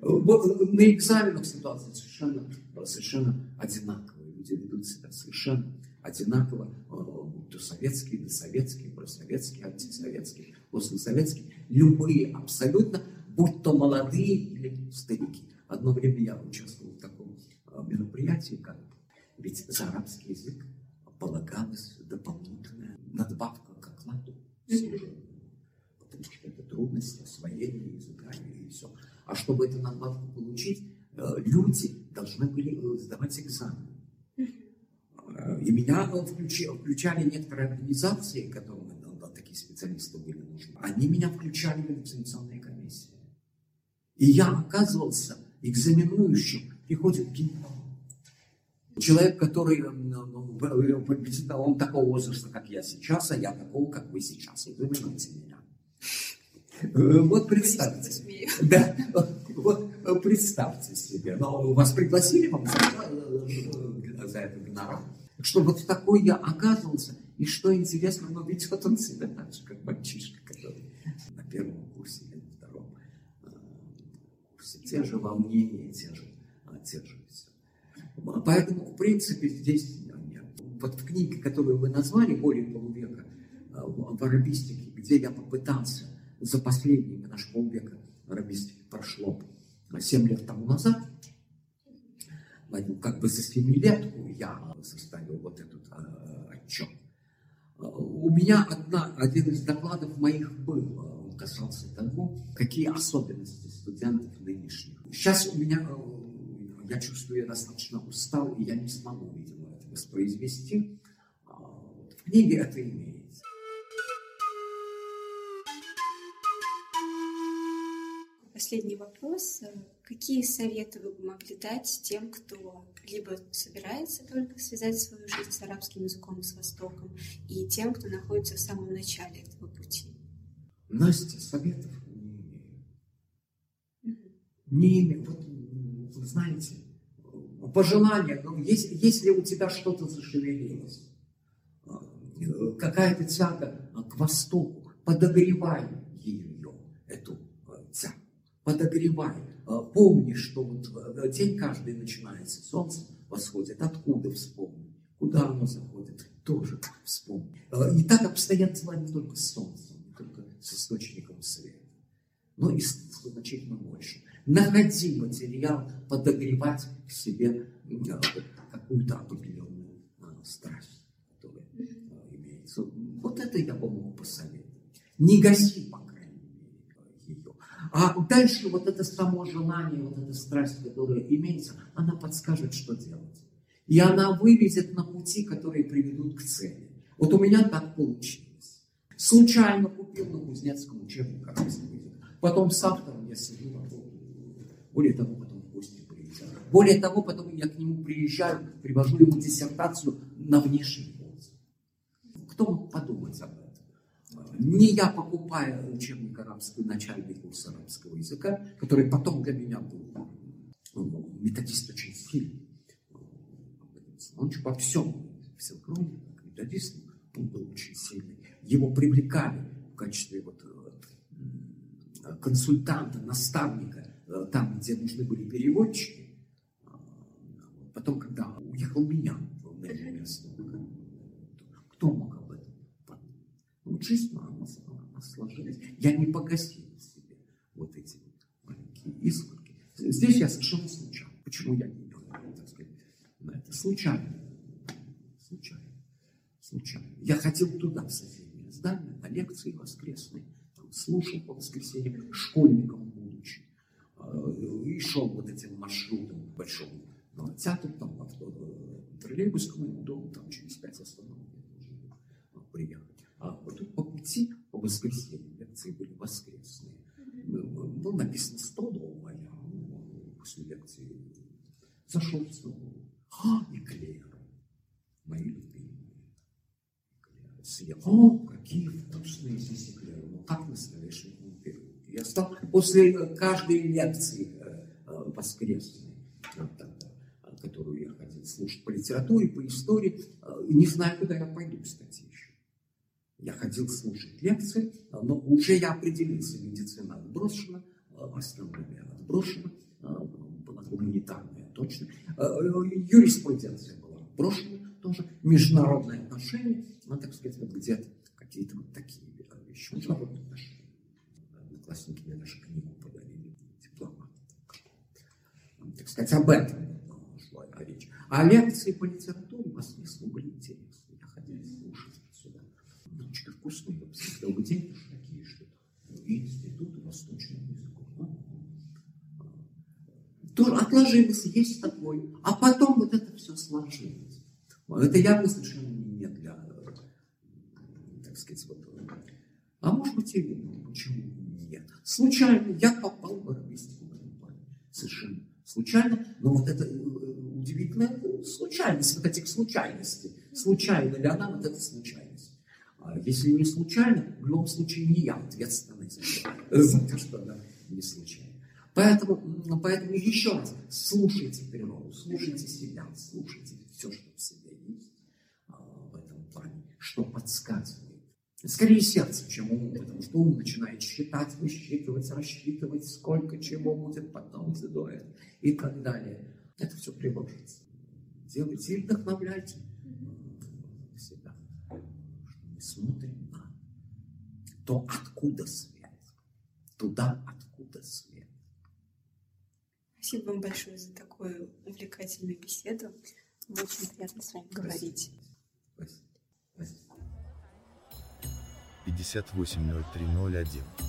Вот на экзаменах ситуация совершенно, совершенно одинаковая. Люди ведут себя совершенно одинаково, э, то советские, досоветские, просоветские, антисоветские, послесоветские, любые абсолютно, будь то молодые или старики. Одно время я участвовал в таком мероприятии, как ведь за арабский язык полагалась дополнительная надбавка к окладу потому что это трудность освоения языка и все. А чтобы эту надбавку получить, э, люди должны были э, сдавать экзамен. Э, и меня включали, включали некоторые организации, которым да, такие специалисты были нужны. Они меня включали в экзаменационные комиссии. И я оказывался экзаменующим, приходит генерал. Человек, который ну, ну, он такого возраста, как я сейчас, а я такого, как вы сейчас. Экзаменуйте меня. Э, вот представьте. Да, вот представьте себе. Но вас пригласили вам за, за это гонорар. Что вот в такой я оказывался. И что интересно, но ведет он себя так же, как мальчишка, который на первом курсе те же волнения, те же, а, те же все. Поэтому, в принципе, здесь нет. Вот в книге, которую вы назвали, более полувека, а, в арабистике, где я попытался за последние, наш полвека арабистики прошло 7 лет тому назад, как бы за семилетку я составил вот этот э, отчет. У меня одна, один из докладов моих был, касался того, какие особенности студентов нынешних Сейчас у меня, э, я чувствую, я достаточно устал, и я не смогу, видимо, это воспроизвести. А, в книге это имеется. Последний вопрос. Какие советы вы бы могли дать тем, кто либо собирается только связать свою жизнь с арабским языком, с Востоком, и тем, кто находится в самом начале этого пути? Настя, советов не имею. Вот, вы знаете, пожелание, ну, если, если у тебя что-то зашевелилось, э, какая-то тяга к востоку, подогревай ее, эту э, тягу, подогревай. Э, помни, что вот день каждый начинается, солнце восходит, откуда вспомни, куда оно заходит, тоже вспомни. И так обстоят дела не только с солнцем, не только с источником света, но и значительно больше находи материал, подогревать к себе какую-то определенную а, страсть, которая а, имеется. Вот это я мог посоветовать. Не гаси, по крайней мере, ее. А дальше вот это само желание, вот эта страсть, которая имеется, она подскажет, что делать. И она выведет на пути, которые приведут к цели. Вот у меня так получилось. Случайно купил на Кузнецком учебник языка. Потом с автором я сижу, более того, потом в гости приезжаю. Более того, потом я к нему приезжаю, привожу ему диссертацию на внешний пользу. Кто мог подумать об этом? Не я покупаю учебник арабского, начальный курс арабского языка, который потом для меня был ну, методист очень сильный. Он во всем, все кроме методист, он был очень сильный. Его привлекали в качестве вот э, консультанта, наставника там, где нужны были переводчики. А, потом, когда уехал меня на это место, кто мог об этом подумать? Ну, жизнь она, она сложилась. Я не погасил себе вот эти маленькие искорки. Здесь я совершенно случайно. Почему я не так сказать, на это? Случайно. Случайно. Случайно. Я ходил туда, в соседнее здание, на лекции воскресные. Слушал по воскресеньям школьникам и шел вот этим маршрутом большом на театр, там, авто, троллейбус к моему дому, там через пять остановок я приехать. А вот тут по пути, по воскресеньям, лекции были воскресные. Ну, написано 100 дома, я ну, после лекции зашел в стол. А, эклеры, мои любимые. Эклеры. Съел. О, какие вкусные здесь эклеры. Ну, как настоящий я стал после каждой лекции Воскресной, которую я ходил слушать по литературе, по истории, э, не знаю, куда я пойду, кстати, еще. Я ходил слушать лекции, но уже я определился, медицина отброшена, астрономия отброшена, была гуманитарная точно, юриспруденция была отброшена тоже, международные отношения, ну, так сказать, вот где-то какие-то вот такие вещи, международные отношения. Одноклассники даже книгу подарили, дипломат. Так сказать, об этом шла речь. А лекции по литературе по смыслу были интересны. Я ходил слушать сюда. Очень вкусные, посмотрел, где такие, что институт восточного языка. Тоже отложилось, есть такой. А потом вот это все сложилось. Это явно совершенно не для, так сказать, вот, а может быть и почему Случайно я попал в арабистику Совершенно случайно. Но вот это э, удивительная случайность, вот этих случайностей. Случайно ли она, вот эта случайность. А если не случайно, в любом случае не я ответственный за, за то, что она не случайна. Поэтому, поэтому еще раз, слушайте природу, слушайте себя, слушайте все, что в себе есть а, в этом плане, что подсказывает Скорее сердце, чем ум, потому что ум начинает считать, высчитывать, рассчитывать, сколько чего будет потом задует и так далее. Это все приложится. Делайте и вдохновляйте себя, мы смотрим на то, откуда свет, туда, откуда свет. Спасибо вам большое за такую увлекательную беседу. Было очень приятно с вами говорить. Спасибо. Спасибо. 580301.